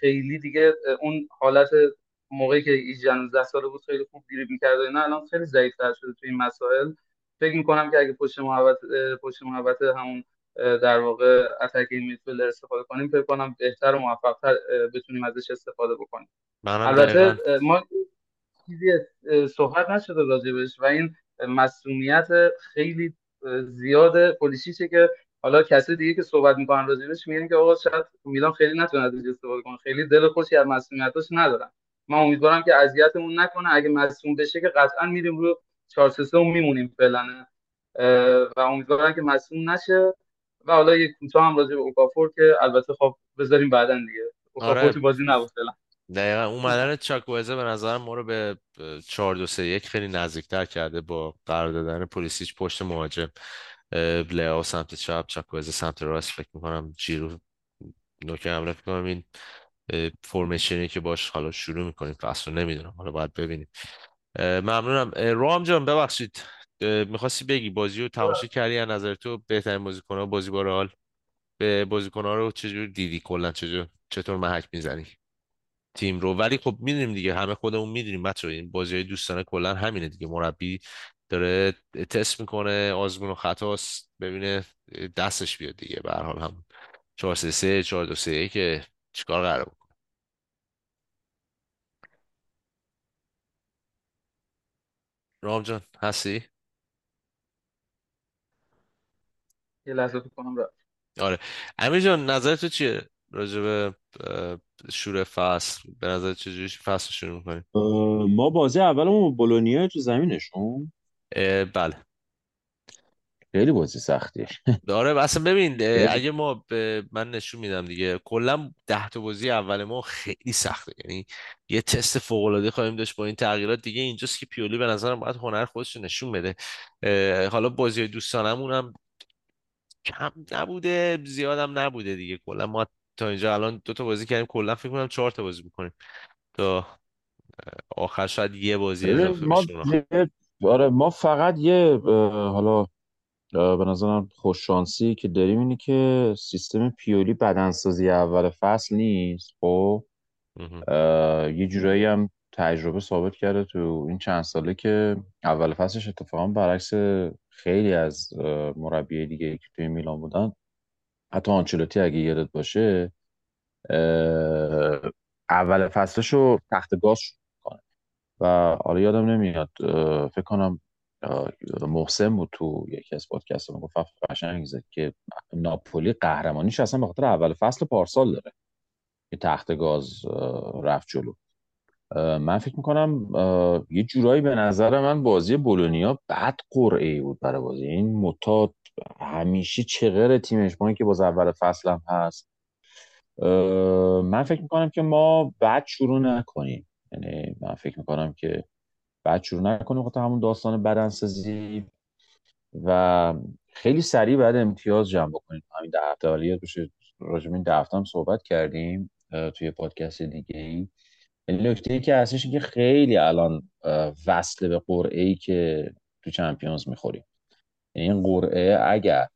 خیلی دیگه اون حالت موقعی که 18 ساله بود خیلی خوب دیریب می‌کرد و اینا الان خیلی ضعیفتر شده تو این مسائل. فکر می‌کنم که اگه پشت محوط پشت محوط همون در واقع اتکینگ میدفیلدر استفاده کنیم فکر کنم بهتر و موفقتر بتونیم ازش استفاده بکنیم. البته ما چیزی صحبت نشده راجبش و این مسئولیت خیلی زیاد پلیسیشه که حالا کسی دیگه که صحبت می‌کنن راجبش میگن که آقا شاید میلان خیلی نتونه ازش استفاده کنه. خیلی دل خوشی از مسئولیتاش ندارن. من امیدوارم که اذیتمون نکنه. اگه مصوم بشه که قطعا میریم رو 4 3 و میمونیم فعلا و امیدوارم که مصوم نشه. و حالا یک کوتاه هم راجع به اوکافور که البته خب بذاریم بعدا دیگه. اوکافور آره. تو بازی نبود فعلا. دقیقا. اومدن چاکوزه به نظرم ما رو به 4 2 3 1 خیلی نزدیکتر کرده با قرار دادن پلیسیچ پشت مهاجم لئو سمت چپ چاکوزه سمت راست. فکر می‌کنم جیرو نوک حمله فکر کنم این فرمیشنی که باش حالا شروع می‌کنیم فصل رو نمی‌دونم. حالا باید ببینیم. ممنونم. رام جان ببخشید. می‌خواستی بگی بازی رو تماشا کردی از نظر تو بهترین بازیکن ها بازی با رئال؟ به بازیکن ها رو چجور دیدی؟ کلا چجور چطور محک می‌زنی؟ تیم رو. ولی خب می‌دونیم دیگه همه خودمون می‌دونیم بچه این بازی های دوستانه کلا همینه دیگه. مربی داره تست می‌کنه آزمون و خطاست ببینه دستش بیاد دیگه. به هر حال هم 4 3 3 4 2 3 که چیکار قرار رام جان هستی؟ یه لحظه کنم را آره. امیر جان نظر تو چیه راجع به شور فصل؟ به نظر چجوری فصل شروع می‌کنیم ما بازی اولمون بولونیا تو زمینشون. بله. خیلی بازی سختیه داره اصلا ببین اگه ما به من نشون میدم دیگه کلا ده تا بازی اول ما خیلی سخته. یعنی یه تست فوق العاده خواهیم داشت با این تغییرات. دیگه اینجاست که پیولی به نظرم باید هنر خودش نشون بده. حالا بازی دوستانمون هم کم نبوده زیادم نبوده دیگه. کلا ما تا اینجا الان دو تا بازی کردیم. کلا فکر کنم چهار تا بازی می‌کنیم. تا آخر شاید یه بازی اضافه ما آره ما فقط یه حالا به نظرم خوششانسی که داریم اینه که سیستم پیولی بدنسازی اول فصل نیست خب؟ یه جورایی هم تجربه ثابت کرده تو این چند ساله که اول فصلش اتفاقا برعکس خیلی از مربی دیگه که توی میلان بودن. حتی آنچلوتی اگه یادت باشه اول فصلش رو تخت گاز کنه و حالا یادم نمیاد فکر کنم محسن بود تو یکی از پادکست گفت قشنگ که ناپولی قهرمانیش اصلا به خاطر اول فصل پارسال داره. که تخت گاز رفت جلو. من فکر می‌کنم یه جورایی به نظر من بازی بولونیا بد قرعه ای بود برای بازی. این متاد همیشه چغر تیمش با که باز اول فصل هم هست. من فکر می‌کنم که ما بد شروع نکنیم. یعنی من فکر می‌کنم که بعد شروع نکنیم خاطر همون داستان بدنسازی و خیلی سریع بعد امتیاز جمع بکنیم. همین ده هفته حالی راجع این ده هم صحبت کردیم توی پادکست دیگه ای. یعنی نکته ای که هستش که خیلی الان وصل به قرعه ای که تو چمپیونز می‌خوریم. یعنی این قرعه اگر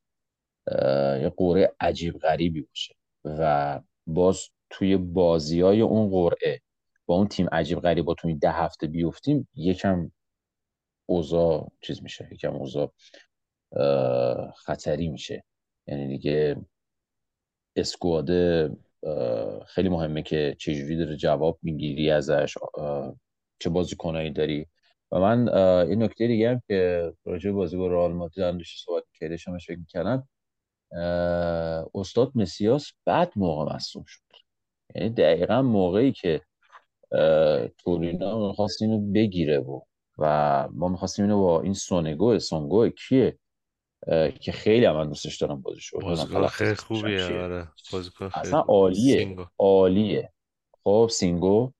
یه قرعه عجیب غریبی باشه و باز توی بازی های اون قرعه با اون تیم عجیب غریب تو این ده هفته بیفتیم یکم اوضاع چیز میشه یکم اوضاع خطری میشه. یعنی دیگه اسکواده خیلی مهمه که چجوری داره جواب می‌گیری ازش چه بازیکنایی داری. و من این نکته دیگه هم که راجع بازی با رئال مادرید داشته صحبت کرده شما فکر می‌کردم استاد مسیاس بعد موقع مصوم شد. یعنی دقیقا موقعی که تورینا می‌خواست اینو بگیره و و ما می‌خواستیم اینو با این سونگو سونگو کیه؟ که خیلی هم من دوستش دارم بازیش بازیکن خیلی خوبیه آره. اصلا عالیه. عالیه. خب سینگو.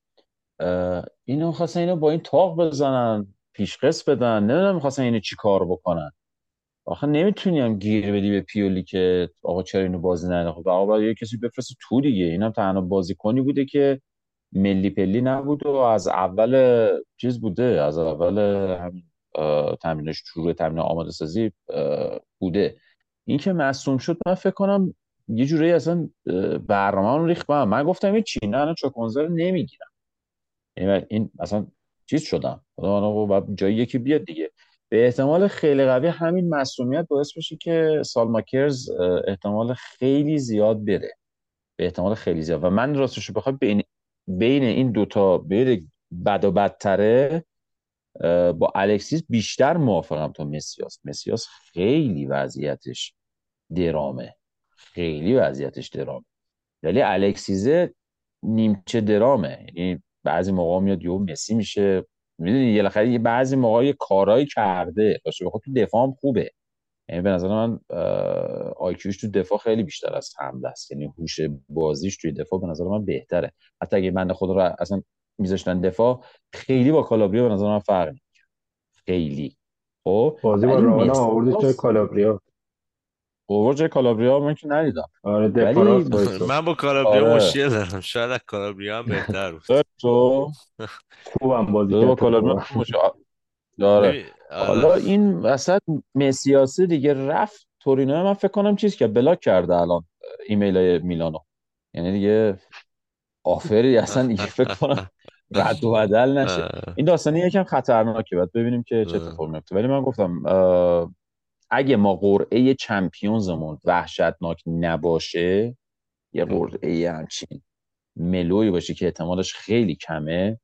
اینو می‌خواستن اینو با این تاق بزنن پیشقص بدن. نمی‌دونم می‌خواستن اینو چی کار بکنن. آخه نمی‌تونی هم گیر بدی به پیولی که آقا چرا اینو بازی نده خب آقا باید یه کسی بفرسته تو دیگه. اینم تنها بازیکنی بوده که ملی پلی نبود و از اول چیز بوده از اول همین تمرینش شروع تمرین آماده سازی بوده. این که مصوم شد من فکر کنم یه جوری اصلا برنامه رو ریخت من گفتم این چی نه چوکونزر نمی‌گیرم. یعنی این اصلا چیز شدم. خدا جایی یکی بیاد دیگه. به احتمال خیلی قوی همین مسئولیت باعث بشه که سالماکرز احتمال خیلی زیاد بره. به احتمال خیلی زیاد. و من راستش بخوام بین بین این دوتا بین بد و بدتره با الکسیس بیشتر موافقم تا مسیاس. مسیاس خیلی وضعیتش درامه. خیلی وضعیتش درامه. ولی الکسیزه نیمچه درامه. یعنی بعضی موقع میاد یهو مسی میشه. می‌دونی یه بعضی موقع کارایی کرده. باشه بخواد تو دفاع هم خوبه. یعنی به نظر من آیکیوش تو دفاع خیلی بیشتر از حمله است. یعنی هوش بازیش توی دفاع به نظر من بهتره. حتی اگه من خود رو اصلا میذاشتن دفاع خیلی با کالابریا به نظر من فرق می‌کنه خیلی. خب؟ بازی با رئال آوردش جای کالابریا. اوور جای کالابریا من که ندیدم. آره ولی من با کالابریا آره. مشکل دارم. شاید کالابریا هم بهتر بود. تو. خوبم بازی با کالابریا داره. حالا این وسط مسیاسی دیگه رفت. تورینو من فکر کنم چیز که بلاک کرده الان ایمیل های میلانو. یعنی دیگه آفری اصلا فکر کنم رد و بدل نشه. این داستانی یکم خطرناکه باید ببینیم که چه اتفاقی میفته. ولی من گفتم اگه ما قرعه چمپیونزمون وحشتناک نباشه یه قرعه همچین ملوی باشه که احتمالش خیلی کمه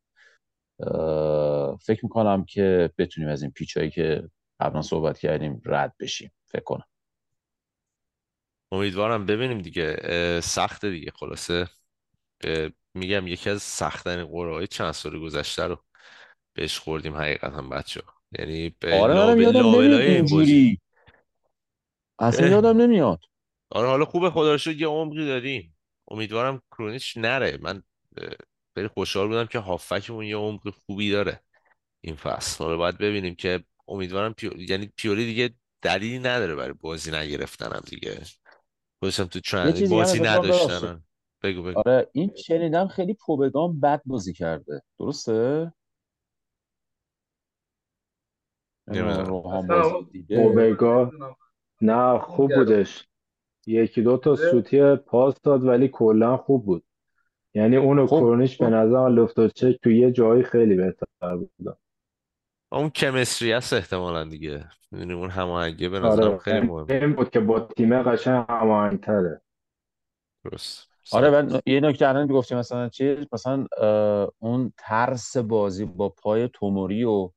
فکر می‌کنم که بتونیم از این پیچهایی که قبلا صحبت کردیم رد بشیم فکر کنم. امیدوارم ببینیم دیگه. سخته دیگه خلاصه. میگم یکی از سختترین قرعه چند سال گذشته رو بهش خوردیم حقیقتا بچه یعنی آره منم یادم نمیاد اینجوری. اصلا یادم نمیاد. آره حالا خوبه خدا رو یه عمقی داریم. امیدوارم کرونیچ نره. من خیلی خوشحال بودم که هافکمون یه عمق خوبی داره این فصل. حالا باید ببینیم که امیدوارم پیو... یعنی پیولی دیگه دلیلی نداره برای بازی نگرفتنم دیگه. خودشم تو ترند بازی نداشتن بگو بگو. آره این شنیدم خیلی پوبگان بد بازی کرده. درسته؟ پوبگان نه خوب بودش. یکی دو تا آره. سوتی پاس داد ولی کلا خوب بود. یعنی اونو خوب. کرونیش به نظر لفت چک تو یه جایی خیلی بهتر بود. اون کمستری هست احتمالا دیگه. می‌دونی اون هماهنگی به نظرم آره خیلی مهم. این بود که با تیم قشنگ هماهنگتره. درست. آره من یه نکته الان گفتیم مثلا چیز؟ مثلا اون ترس بازی با پای توموری و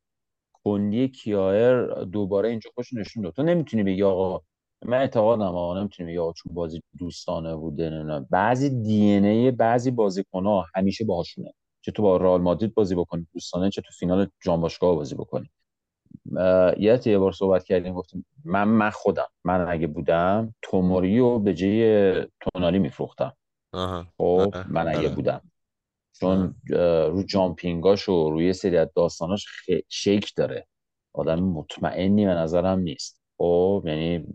کندی کیایر دوباره اینجا خوش نشون داد. تو نمی‌تونی بگی آقا من اعتقادم آقا نمی‌تونی بگی آقا چون بازی دوستانه بوده نه بعضی دی ان ای بعضی بازیکن‌ها همیشه باهاشونه. چه تو با رئال مادرید بازی بکنی دوستانه چه تو فینال جام باشگاه بازی بکنی. یادت یه بار صحبت کردیم گفتیم من من خودم من اگه بودم توموری رو به جای تونالی میفروختم. خب آره، من اگه آره. بودم. چون اه، رو جامپینگاش و روی سری از داستاناش خ- شیک داره. آدم مطمئنی به نظرم نیست. خب یعنی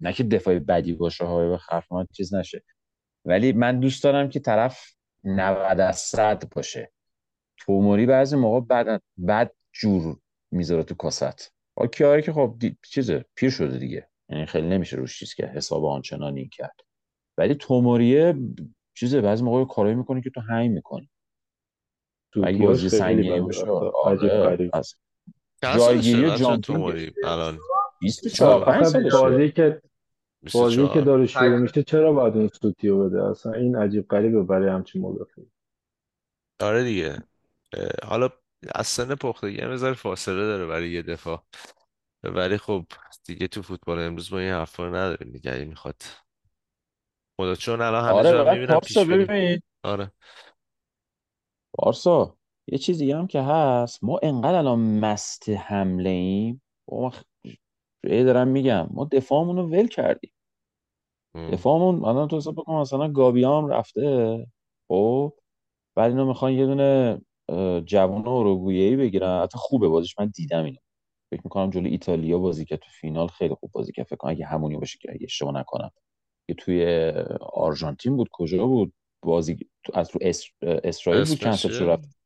نه که دفاع بدی باشه های به من چیز نشه. ولی من دوست دارم که طرف 90 از 100 باشه. توموری بعضی موقع بد بد جور می‌ذاره تو کاست. با کیاری که خب دی... چیزه پیر شده دیگه. یعنی خیلی نمیشه روش چیز که حساب آنچنانی کرد. ولی توموریه چیزه بعضی موقع کارایی می‌کنه که تو همین می‌کنی. اگه سوتیاش بازی بد باشه. آره جایگیری جامپینگ توموری الان. 24 5 آخه سالشه. بازی که بازی که 24 داره شروع میشه چرا باید اون سوتیو بده؟ اصلا این عجیب غریبه برای همچین مدافعی. آره دیگه. حالا از سن پختگی هم یه ذره فاصله داره برای یه دفاع. ولی خب دیگه تو فوتبال امروز ما این حرفا رو نداریم دیگه اگه می‌خواد. خدا چون الان همه آره جا می‌بینم پیش ببین. آره. پارسا یه چیز دیگه هم که هست. ما انقدر الان مست حمله ایم. یه دارم میگم. ما دفاعمون رو ول کردیم. دفاعمون الان تو حساب بکن مثلا گابیا هم رفته. خب؟ بعد اینا می‌خوان یه دونه جوان اوروگوئه‌ای بگیرن. حتی خوبه بازیش. من دیدم اینو. فکر می‌کنم جلوی ایتالیا بازی که تو فینال خیلی خوب بازی کرد. فکر کنم اگه همونی باشه که اگه اشتباه نکنم. که توی آرژانتین بود. کجا بود؟ بازی از اس... اسرائیل بود. کنسل شد؟ رفت.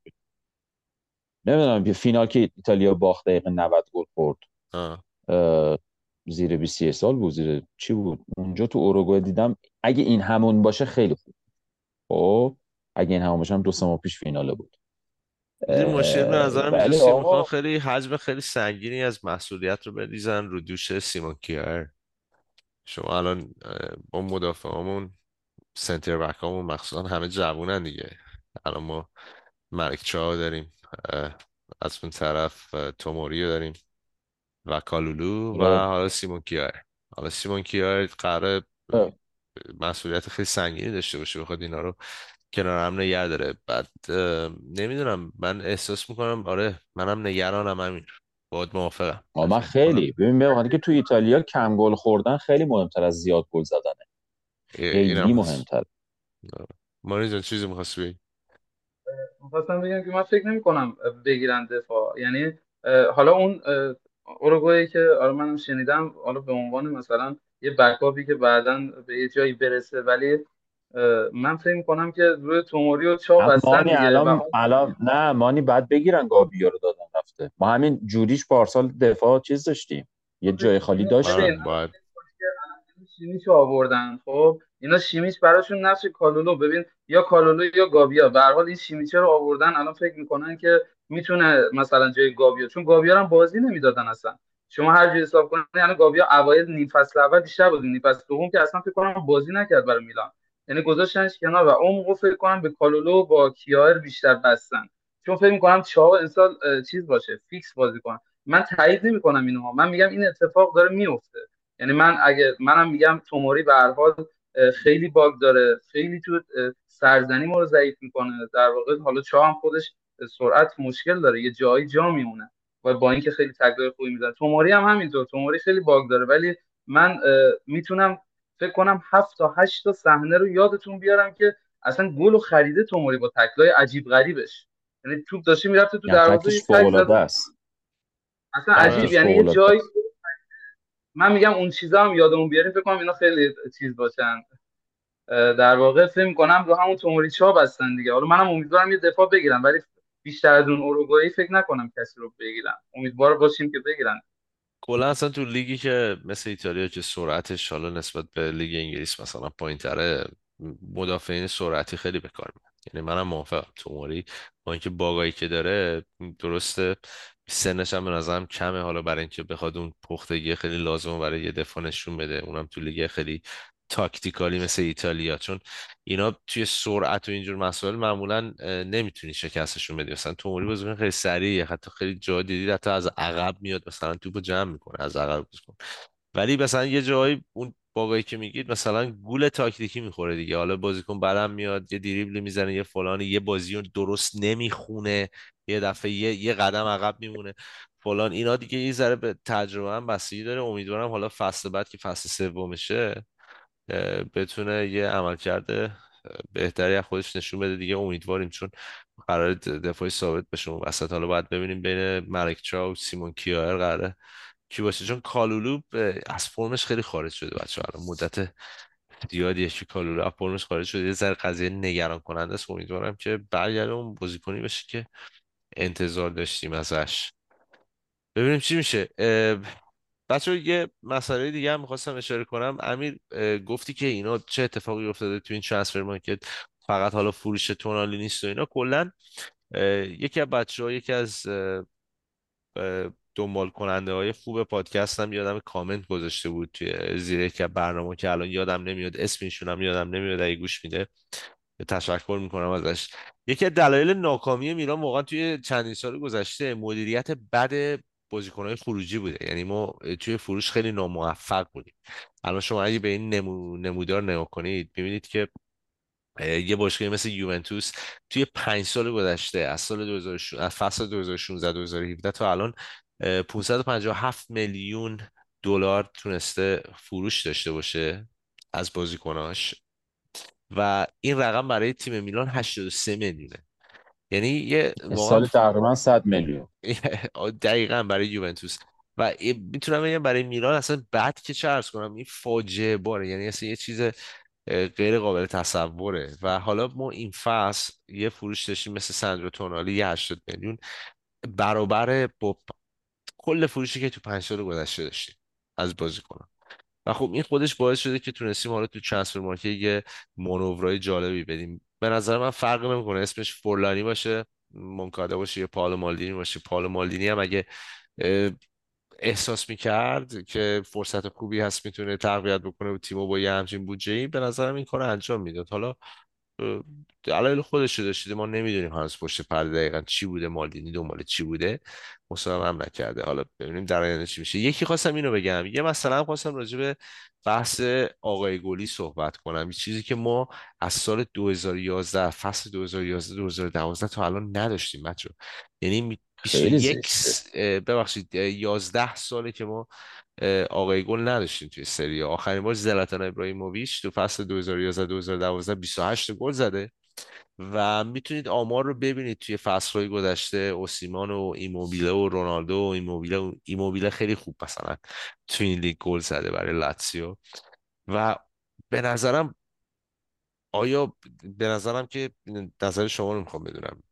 نمی‌دونم. فینال که ایتالیا باخت دقیقه 90 گل خورد. آه. زیر 20 سال بود. زیر چی بود؟ اونجا تو اوروگوئه دیدم اگه این همون باشه خیلی خوب. خب اگه این همون باشه هم دو سه ماه پیش فیناله بود. این مشکل به اینجاست که می‌خوان خیلی حجم خیلی سنگینی از مسئولیت رو بریزن رو دوش سیمون کیار. شما الان با مدافعامون سنتر بک همون مخصوصا همه جوونن دیگه. الان ما ملک چاو داریم از اون طرف اه، توموری رو داریم. و کالولو و آره. حالا سیمون کیار. حالا سیمون کیار قراره اه. مسئولیت خیلی سنگینی داشته باشه بخواد اینا رو کنار هم نگه داره. بعد نمی‌دونم من احساس می‌کنم آره منم نگرانم همین. باید موافقم. آه، من خیلی. ببین ببین که تو ایتالیا کم گل خوردن خیلی مهمتر از زیاد گل زدنه. خیلی مهمتر. مانی جان چیزی می‌خواستی بگی؟ می‌خواستم بگم که من فکر نمی کنم بگیرن دفاع. یعنی حالا اون اوروگوئه که آره منم شنیدم حالا به عنوان مثلا یه بکاپی که بعدا به یه جایی برسه ولی من فکر می‌کنم که روی توموری و چا هم بستن الان الان نه مانی بعد بگیرن گابیا رو دادن رفته. ما همین جوریش پارسال دفاع چیز داشتیم. یه جای خالی آره داشتیم. باید شیمیچو آوردن خب اینا شیمیچ براشون نقش کالولو. ببین یا کالولو یا گابیا. به هر حال این شیمیچه رو آوردن. الان فکر می‌کنن که می‌تونه مثلا جای گابیا چون گابیا رو هم بازی نمی‌دادن اصلا. شما هر جور حساب کنید یعنی گابیا اوایل نیم فصل اول بیشتر بود. نیم فصل دوم که اصلا فکر کنم بازی نکرد برای میلان. یعنی گذاشتنش کنار و موقع فکر کنم به کالولو با کیایر بیشتر بستن. چون فکر می‌کنم تیاو امسال اه، چیز باشه فیکس بازی کنه من تایید نمی‌کنم اینو من میگم این اتفاق داره میفته یعنی من اگه منم میگم توموری به هر حال خیلی باگ داره خیلی تو سرزنی ما رو ضعیف می‌کنه. در واقع حالا چا هم خودش سرعت مشکل داره یه جایی جا میمونه و با اینکه خیلی تکلای خوبی می‌زنه توموری هم همینطور توموری خیلی باگ داره ولی من می‌تونم فکر کنم هفت تا هشت تا صحنه رو یادتون بیارم که اصلا گل و خریده توموری با تکلای عجیب غریبش. یعنی توپ داشته می‌رفته تو دروازه است. اصلا عجیب یعنی یه جایی من میگم اون چیزا هم یادمون بیاریم فکر کنم اینا خیلی چیز باشن. در واقع فکر می‌کنم رو همون توموری چا بستن دیگه. حالا منم امیدوارم یه دفاع بگیرم ولی بیشتر از اون اوروگوئه فکر نکنم کسی رو بگیرم امیدوار باشیم که بگیرن. کلا اصلا تو لیگی که مثل ایتالیا که سرعتش حالا نسبت به لیگ انگلیس مثلا پایین تره مدافعین سرعتی خیلی بکار میاد. یعنی منم موافقم. توموری با اینکه باگایی که داره درسته سنش هم به نظرم کمه. حالا برای اینکه بخواد اون پختگی خیلی لازمه برای یه دفاع نشون بده. اونم تو لیگ خیلی تاکتیکالی مثل ایتالیا چون اینا توی سرعت و اینجور مسائل معمولا نمی‌تونی شکستشون بدی. مثلا توموری بازیکن خیلی سریعه حتی خیلی جا دیدید حتی از عقب میاد مثلا توپو جمع می‌کنه از عقب بازیکن ولی مثلا یه جایی اون باقایی که میگید مثلا گول تاکتیکی می‌خوره دیگه. حالا بازیکن بعدم میاد یه دریبلی می‌زنه یه فلانی یه بازی درست نمی‌خونه یه دفعه یه, یه قدم عقب میمونه. فلان اینا دیگه یه ذره به تجربه هم بستگی داره. امیدوارم حالا فصل بعد که فصل سومشه بتونه یه عمل کرده بهتری از خودش نشون بده دیگه. امیدواریم چون قرار دفاعی ثابت بشه اون وسط. حالا باید ببینیم بین ملک و سیمون کیایر قراره کی باشه. چون کالولو از فرمش خیلی خارج شده بچه الان مدت زیادیه که کالولو از فرمش خارج شده. یه ذره قضیه نگران کننده است. امیدوارم که برگرده اون بازیکنی بشه که انتظار داشتیم ازش. ببینیم چی میشه. بچه یه مسئله دیگه هم می‌خواستم اشاره کنم. امیر گفتی که اینا چه اتفاقی افتاده تو این ترانسفر مارکت؟ فقط حالا فروش تونالی نیست و اینا. کلا یکی از بچه یکی از دنبال کننده های خوب پادکست هم یادم کامنت گذاشته بود توی زیر یک برنامه که الان یادم نمیاد. اسمشون هم یادم نمیاد اگه گوش میده. تشکر می‌کنم ازش. یکی از دلایل ناکامی میلان واقعا توی چندین سال گذشته مدیریت بد بازیکنهای خروجی بوده. یعنی ما توی فروش خیلی ناموفق بودیم. الان شما اگه به این نمو... نمودار نگاه کنید می‌بینید که یه باشگاهی مثل یوونتوس توی پنج سال گذشته از سال 2016 از فصل 2016 2017 تا الان 557 میلیون دلار تونسته فروش داشته باشه از بازیکناش. و این رقم برای تیم میلان 83 میلیونه. یعنی یه سال تقریبا 100 میلیون. دقیقا برای یوونتوس. و می‌تونم بگم برای میلان اصلا بعد که چه ارز کنم این فاجعه باره. یعنی اصلا یه چیز غیر قابل تصوره. و حالا ما این فصل یه فروش داشتیم مثل سندرو تونالی یه 80 میلیون. برابر با کل فروشی که تو پنج سال گذشته داشتیم از بازیکنان و خب این خودش باعث شده که تونستیم حالا تو ترانسفر مارکت یه مانورای جالبی بدیم. به نظر من فرق نمی‌کنه. اسمش فورلانی باشه منکاده باشه یا پال مالدینی باشه. پال مالدینی هم اگه احساس می‌کرد که فرصت خوبی هست می‌تونه تقویت بکنه و تیمو با یه همچین بودجه ای به نظرم این کار انجام می‌داد. حالا دلایل خودش رو داشته ما نمی‌دونیم هنوز پشت پرده دقیقا چی بوده مالدینی دنبال چی بوده. مصاحبه هم نکرده. حالا ببینیم در آینده چی میشه. یکی خواستم اینو بگم. یه مثلا خواستم راجع به بحث آقای گلی صحبت کنم. یه چیزی که ما از سال 2011 فصل 2011 2012 تا الان نداشتیم بچه یعنی 21 ببخشید 11 ساله که ما آقای گل نداشتیم توی سری. آخرین بار زلاتان ابراهیموویچ تو فصل 2011 2012 28 گل زده. و می‌تونید آمار رو ببینید توی فصلهای گذشته اوسیمان و ایموبیله و رونالدو و ایموبیله و ایموبیله خیلی خوب مثلا توی این لیگ گل زده برای لاتسیو و به نظرم آیا به نظرم که نظر شما رو می‌خوام بدونم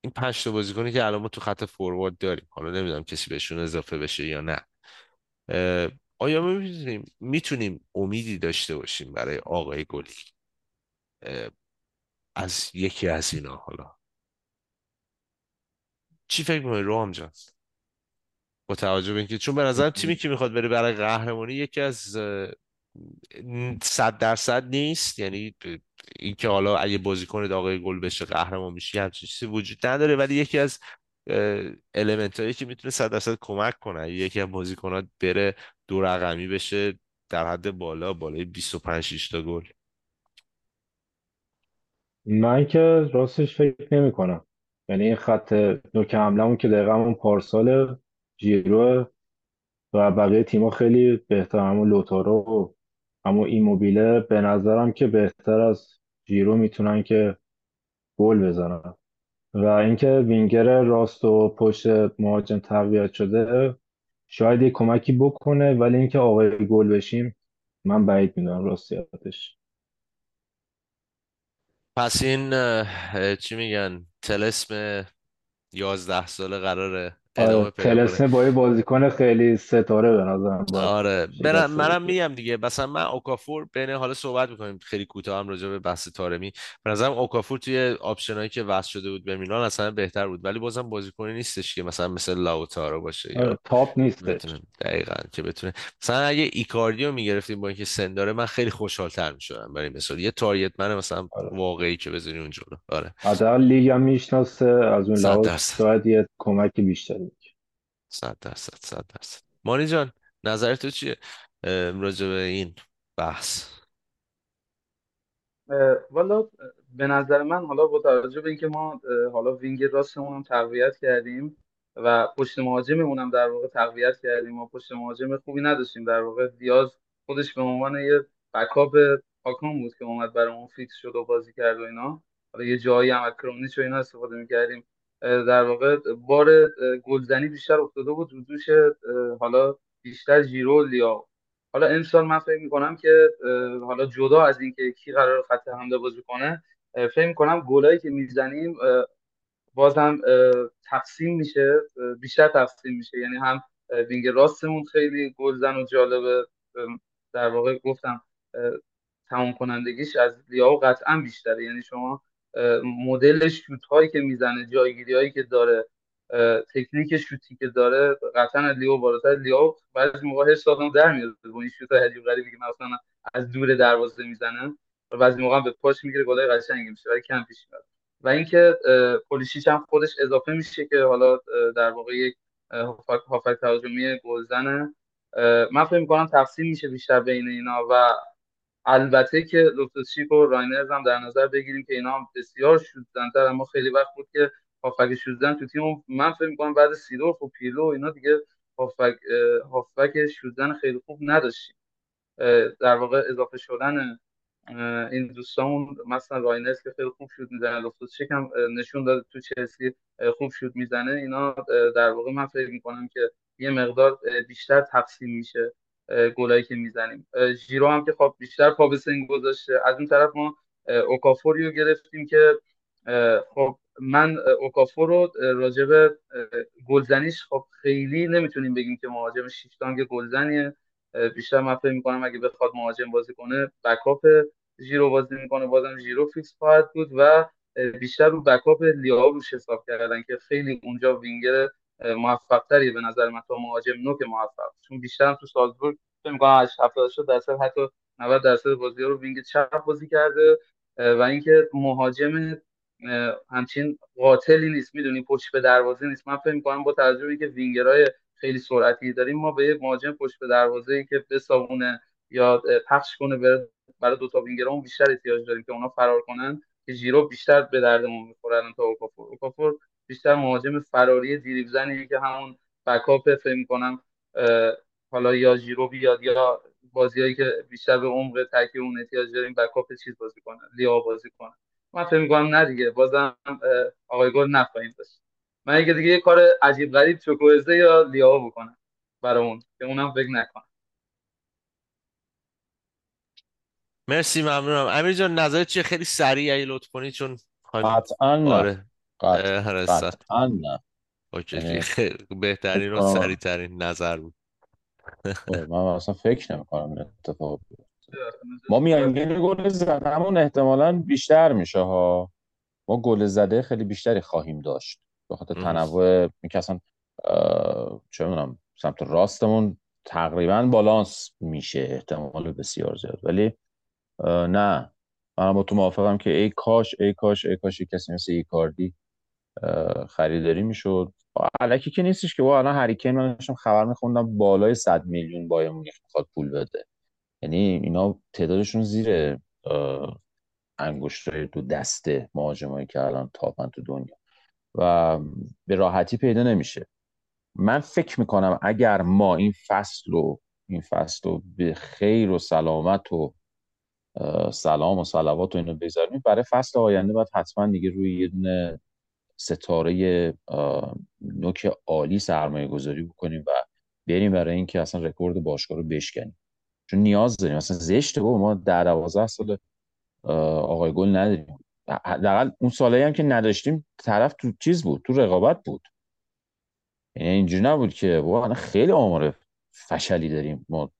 این پنج تا بازیکنی که الان ما تو خط فوروارد داریم حالا نمی‌دونم کسی بهشون اضافه بشه یا نه آیا می‌تونیم می‌تونیم امیدی داشته باشیم برای آقای گلی؟ از یکی از اینا حالا. چی فکر می‌کنی روحام جان؟ با توجه به اینکه چون به نظرم تیمی که می‌خواد بره برای قهرمانی یکی از صد درصد نیست. یعنی اینکه حالا اگه بازیکن آقای گل بشه قهرمان میشه همچین چیزی وجود نداره. ولی یکی از المنت هایی که می‌تونه صد درصد کمک کنه یکی از بازیکنات بره دو رقمی بشه در حد بالا بالای 25 تا گل. من که راستش فکر نمی کنم. یعنی این خط نوک حملمون که دقیقا اون پارسال جیرو و بقیه تیما خیلی بهتر همون لوتارو و همون ایموبیله به نظرم که بهتر از جیرو می‌تونن که گل بزنن. و اینکه وینگر راست و پشت مهاجم تقویت شده شاید یه کمکی بکنه ولی اینکه آقای گل بشیم من بعید می‌دونم راستیاتش پس این چی میگن تلسم یازده ساله قراره. ادامه پیدا با یه بازیکن خیلی ستاره به نظرم آره منم میگم دیگه. مثلا من اوکافور بین حالا صحبت می‌کنیم خیلی کوتاه هم راجع به بحث تارمی. به نظرم اوکافور توی آپشنایی که وصل شده بود به میلان اصلا بهتر بود. ولی بازم بازیکنی نیستش که مثلا مثل لاوتارو باشه آره تاپ نیست دقیقا که بتونه مثلا اگه ایکاردی رو می‌گرفتیم با اینکه سن داره من خیلی خوشحال‌تر می‌شدم برای مثال. یه target man مثلا آره. واقعی که بزنی اون جلو. آره. حداقل لیگ هم می‌شناسه از اون لحاظ شاید یه کمک بیشتری صد درصد صد درصد. مانی جان نظر تو چیه راجع به این بحث. والا به نظر من حالا با توجه به اینکه ما حالا وینگ راستمون هم تقویت کردیم و پشت مهاجممون هم در واقع تقویت کردیم و پشت مهاجم خوبی نداشتیم در واقع دیاز خودش به عنوان یه بکاپ پاکان بود که اومد برامون فیکس شد و بازی کرد و اینا. حالا یه جایی هم از کرونیچ و اینا استفاده می‌کردیم. در واقع بار گلزنی بیشتر افتاده بود رو دوش حالا بیشتر جیرو لیا. حالا امسال من فکر می‌کنم که حالا جدا از اینکه کی قرار خط حمله بازی کنه فکر می‌کنم گلایی که می‌زنیم بازم تقسیم میشه بیشتر تقسیم میشه. یعنی هم وینگ راستمون خیلی گلزن و جالبه. در واقع گفتم تمام کنندگیش از لیاو قطعا بیشتره. یعنی شما مدل شوت هایی که می‌زنه جایگیری هایی که داره تکنیک شوتی که داره قطعا لیاو بالاتر. لیاو بعضی موقع حرص آدم در میاد با این شوت عجیب غریبی که مثلا از دور دروازه می‌زنه و بعضی موقع به پاش می‌گیره گلای قشنگی میشه ولی کم پیش میاد و اینکه پولیشیچ هم خودش اضافه میشه که حالا در واقع یک هافک تهاجمی گلزنه. من فکر می‌کنم تقسیم میشه بیشتر بین اینا و البته که لوفتوس چیک و راینرز هم در نظر بگیریم که اینا هم بسیار شوتزنن اما خیلی وقت بود که هافک شوتزن تو تیم من فکر می‌کنم بعد سیدورف و پیرلو اینا دیگه هافک هافک شوتزن خیلی خوب نداشتیم. در واقع اضافه شدن این دوستامون مثلا راینرز که خیلی خوب شوت می‌زنه لوفتوسچیک هم نشون داده تو چلسی خوب شوت می‌زنه. اینا در واقع من فکر می‌کنم که یه مقدار بیشتر تقسیم میشه. گلایی که می‌زنیم. ژیرو هم که خب بیشتر پا به سن گذاشته. از اون طرف ما اوکافوری رو گرفتیم که خب من اوکافور رو راجب گلزنیش خب خیلی نمی‌تونیم بگیم که مهاجم شیشتانگ گلزنیه. بیشتر من فکر می‌کنم اگه بخواد مهاجم بازی کنه backup ژیرو بازی می‌کنه. بازم ژیرو فیکس خواهد بود و بیشتر رو backup لیائو روش حساب کردن که خیلی اونجا وینگر موفق تری به نظر من. تا مهاجم نوک موفق. چون بیشتر تو سالزبورگ فکر می‌کنم 70 درصد حتی 90 درصد بازی رو wing چپ بازی کرده. و اینکه مهاجم همچین قاتلی نیست. می‌دونی پشت به دروازه نیست. من فکر می‌کنم با توجه به اینکه وینگرای خیلی سرعتی داریم ما به یه مهاجم پشت به دروازه ای که بسابونه یا پخش کنه برای دو تا وینگرامون بیشتر احتیاج داریم که اونا فرار کنن که ژیرو بیشتر به دردمون می‌خوره الان تا اوکافور. اوکافور بیشتر مهاجم فراری دریبل زنیه که همون backup فکر می‌کنم حالا یا ژیرو بیاد یا بازیایی که بیشتر به عمق تکی اون احتیاج داریم backup چیز بازی کنه لیائو بازی کنه. من فکر می‌کنم نه دیگه بازم آقای گل نخواهیم داشت. من اگه دیگه یه کار عجیب غریب چوکوزه یا لیا بکنم برای که اونم فکر نکنم. مرسی ممنونم. امیر جان نظرت چیه؟ خیلی سریع اگه لطف کنی چون قطعا آره. قطعا نه. اوکی یعنی بهترین و سریع ترین نظر بود من اصلا فکر نمی کنم اتفاق ما میانگین گل زدمون احتمالا بیشتر میشه ها. ما گل زده خیلی بیشتری خواهیم داشت. به خاطر تنوع اصلا چه می‌دونم سمت راستمون تقریبا بالانس میشه احتمال بسیار زیاد. ولی نه. من با تو موافقم که ای کاش ای کاش ای کاش کسی مثل ای کاردی خریداری می‌شد. علکی که نیستش که الان هریکین من داشتم خبر میخوندم بالای 100 میلیون بایر مونیخ می‌خواد پول بده. یعنی اینا تعدادشون زیر انگشتای دو دسته مهاجمایی که الان تاپن تو دنیا. و به راحتی پیدا نمیشه. من فکر می‌کنم اگر ما این فصل رو این فصل رو به خیر و سلامت و سلام و صلوات و اینو بذاریم برای فصل آینده باید حتما دیگه روی یه دونه ستاره نوک عالی سرمایه گذاری بکنیم و بریم برای اینکه اصلا رکورد باشگاه رو بشکنیم. چون نیاز داریم. اصلا زشته بابا. ما در 12 سال آقای گل نداریم. حداقل اون سالایی هم که نداشتیم طرف تو چیز بود تو رقابت بود. یعنی اینجوری نبود که واقعا خیلی آمار فشلی داریم. ما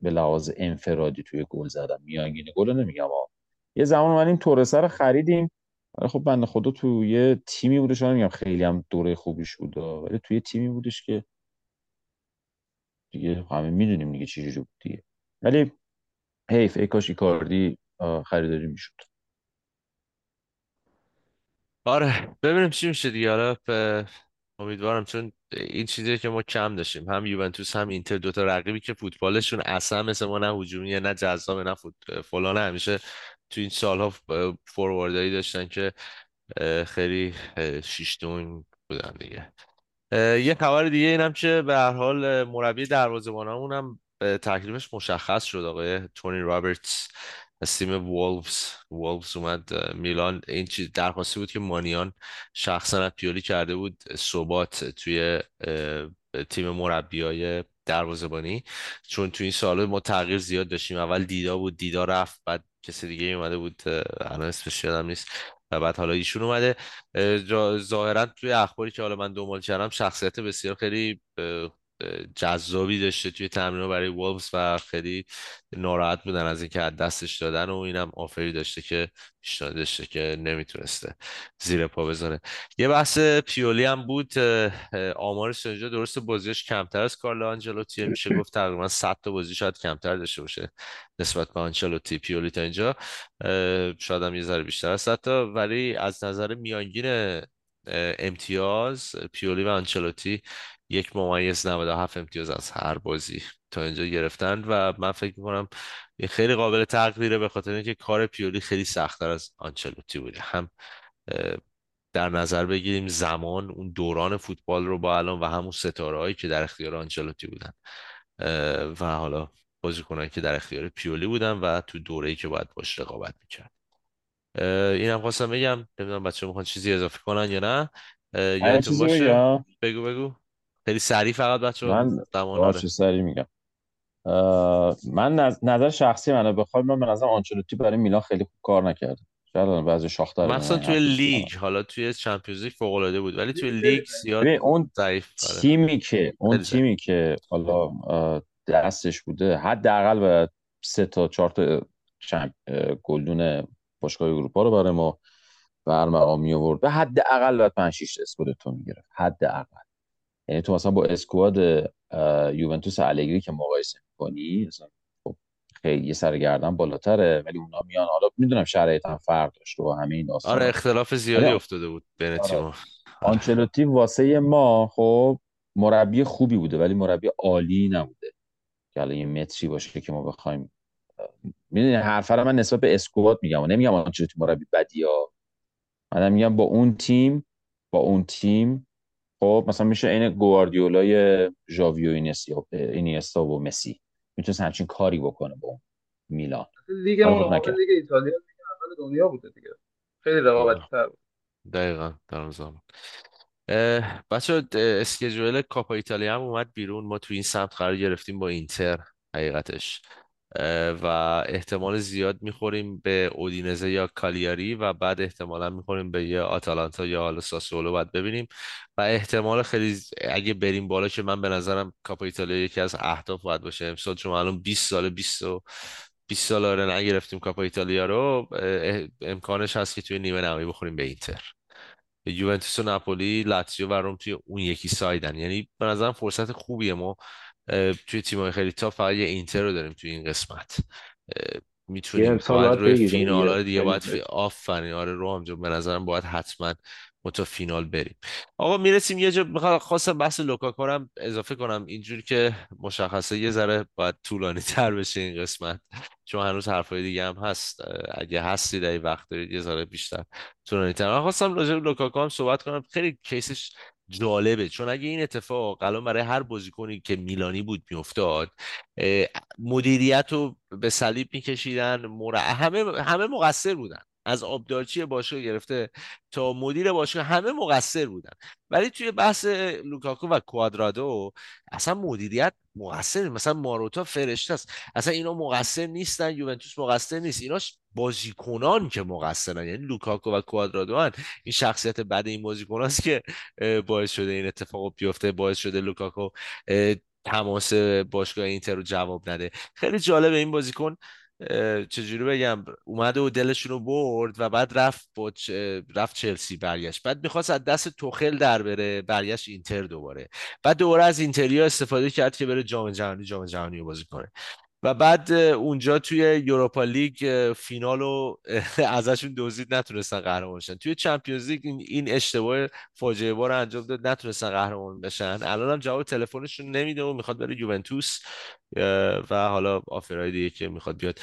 به لحاظ انفرادی توی گل زدن. میانگین گل نمیگم آقا. یه زمان اومدیم تورسه رو خریدیم. ولی خب بنده خدا تو یه تیمی بودش میگم خیلی هم دوره خوبیش بود ولی توی تیمی بودش که دیگه همه می‌دونیم دیگه چی بود دیگه. ولی حیف ای کاش ایکاردی خریداری می‌شد. آره ببینیم چی میشه دیگه. حالا امیدوارم چون این چیزی که ما کم داشتیم هم یوونتوس هم اینتر دوتا رقیبی که فوتبالشون اصلا مثل ما نه هجومیه نه جذاب نه فوت... فلان همیشه تو این سالها فورواردایی داشتن که خیلی شیشتون بودن دیگه. یه خبر دیگه اینم که به هر حال مربی دروازه‌بانمون هم تکلیفش مشخص شد. آقای تونی رابرتس از تیم وولفز. وولفز اومد میلان. این چیز درخواستی بود که مانیان شخصا پیولی کرده بود ثبات توی تیم مربیای دروازه‌بانی. چون تو این سال ما تغییر زیاد داشتیم. اول دیدا بود دیدا رفت بعد کسی دیگه اومده بود الان اسمش یادم نیست. و بعد حالا ایشون اومده. ظاهرا توی اخباری که حالا من دنبال کردم شخصیت بسیار خیلی جذابی داشته توی تمرین برای وولفز و خیلی ناراحت بودن از اینکه از دستش دادن و اینم آفری داشته که پیشنهاد داشته که نمی‌تونسته زیر پا بذاره. یه بحث پیولی هم بود آمارش اینجا درست بازیش کمتر از کارلو آنجلوتی میشه گفت تقریبا 100 تا بازی شاید کمتر داشته باشه نسبت به آنچلوتی پیولی تا اینجا. شاید هم یه ذره بیشتر از 100 تا. ولی از نظر میانگین امتیاز پیولی و آنچلوتی یک ممیز 97 امتیاز از هر بازی تا اینجا گرفتن و من فکر می‌کنم این خیلی قابل تقدیره به خاطر اینکه کار پیولی خیلی سختتر از آنچلوتی بوده. هم در نظر بگیریم زمان اون دوران فوتبال رو با الان و همون ستاره هایی که در اختیار آنچلوتی بودن و حالا بازیکنایی که در اختیار پیولی بودن و تو دوره ای که باید باش رقابت می‌کرد. اینم خواستم بگم نمی‌دونم بچه می‌خوان چیزی اضافه کنن یا نه؟ یادتون باشه؟ بگو بگو. خیلی سریع فقط بچه من باشه سریع میگم. من نظر شخصی منو بخوام من به نظر آنچلوتی برای میلان خیلی خوب کار نکرده. شاید بعضی شاختر مثلا توی لیگ. حالا توی چمپیونز لیگ فوق العاده بود. ولی توی لیگ زیاد اون ضعیف آره. تیمی که اون تیمی که حالا دستش بوده حداقل باید سه تا چهار تا گلدون باشگاه اروپا رو برای ما برمقام می آورد به حداقل باید 5 6 اسکودتو می‌گرفت. حداقل. یعنی تو مثلا با اسکواد یوونتوس الگری که مقایسه می‌کنی مثلا خب خیلی یه سرگردن بالاتره ولی اونا میان. حالا می‌دونم شرایط هم فرق داشت و همه این داستان آره اختلاف زیادی افتاده بود بین آره. تیم‌ها. آنچلوتی واسه ما خب مربی خوبی بوده ولی مربی عالی نبوده. که الان یه متری باشه که ما بخوایم می‌دونی حرف من نسبت به اسکواد میگم و نمیگم آنچلوتی مربی بدی ها. من میگم با اون تیم با اون تیم خب مثلا میشه این گواردیولای ژاوی و اینیستا و مسی. می‌تونست همچین کاری بکنه با میلان. لیگ ما لیگ ایتالیا اول دنیا بوده دیگه. خیلی رقابتی تر بود. دقیقا در زمان بچه اسکیجول کاپا ایتالیا هم اومد بیرون. ما تو این سمت قرار گرفتیم با اینتر حقیقتش. و احتمال زیاد می‌خوریم به اودینزه یا کالیاری و بعد احتمالا می‌خوریم به یه آتالانتا یا حالا ساسولو باید ببینیم. و احتمال خیلی اگه بریم بالا که من به نظرم کاپا ایتالیا یکی از اهداف باید باشه. امسال چون الان 20 سال 20 و 20 سال آره نگرفتیم کاپا ایتالیا رو. امکانش هست که توی نیمه نهایی بخوریم به اینتر. یوونتوس و ناپولی لاتزیو و روم توی اون یکی side ن. یعنی به نظرم فرصت خوبیه. ما توی تیمای خیلی تا فقط یه اینتر رو داریم توی این قسمت. می‌تونیم باید روی فینال ها دیگه باید فی... آفرین. آره رو همجا به نظرم باید حتما ما تا فینال بریم. آقا می‌رسیم یه جا می‌خوام خواستم بحث لوکاکو هم اضافه کنم. اینجوری که مشخصه یه ذره باید طولانی تر بشه این قسمت چون هنوز حرفای دیگه هم هست. اگه هستی در وقت دارید یه ذره بیشتر طولانی تر. من خواستم راجع به لوکاکو هم صحبت کنم. خیلی case ش جالبه چون اگه این اتفاق الان برای هر بازیکنی که میلانی بود میافتاد مدیریت رو به صلیب میکشیدن. همه همه مقصر بودن از آبدارچی باشگاه گرفته تا مدیر باشگاه همه مقصر بودن. ولی توی بحث لوکاکو و کوادرادو اصلا مدیریت مقصر مثلا ماروتا فرشته است. اصلا اینا مقصر نیستن یوونتوس مقصر نیست. ایناش بازیکنان که مقصرن. یعنی لوکاکو و کوادرادو ان. این شخصیت بعد این بازیکنان است که باعث شده این اتفاق بیفته باعث شده لوکاکو تماس باشگاه اینتر رو جواب نده. خیلی جالبه این بازیکن. چجوری بگم؟ اومده و دلشون رو برد و بعد رفت با رفت چلسی برگشت. بعد می‌خواست از دست توخل در بره برگشت اینتر دوباره. بعد دوباره از اینتریا استفاده کرد که بره جام جهانی جام جهانی رو بازی کنه. و بعد اونجا توی یوروپا لیگ فینال رو ازشون دزدید نتونستن قهرمان بشن. توی چمپیونز لیگ این اشتباه فاجعه بار انجام داد نتونستن قهرمان بشن. الان هم جواب تلفنشون نمیده و می‌خواد بره یوونتوس و حالا آفرهای دیگه که می‌خواد بیاد.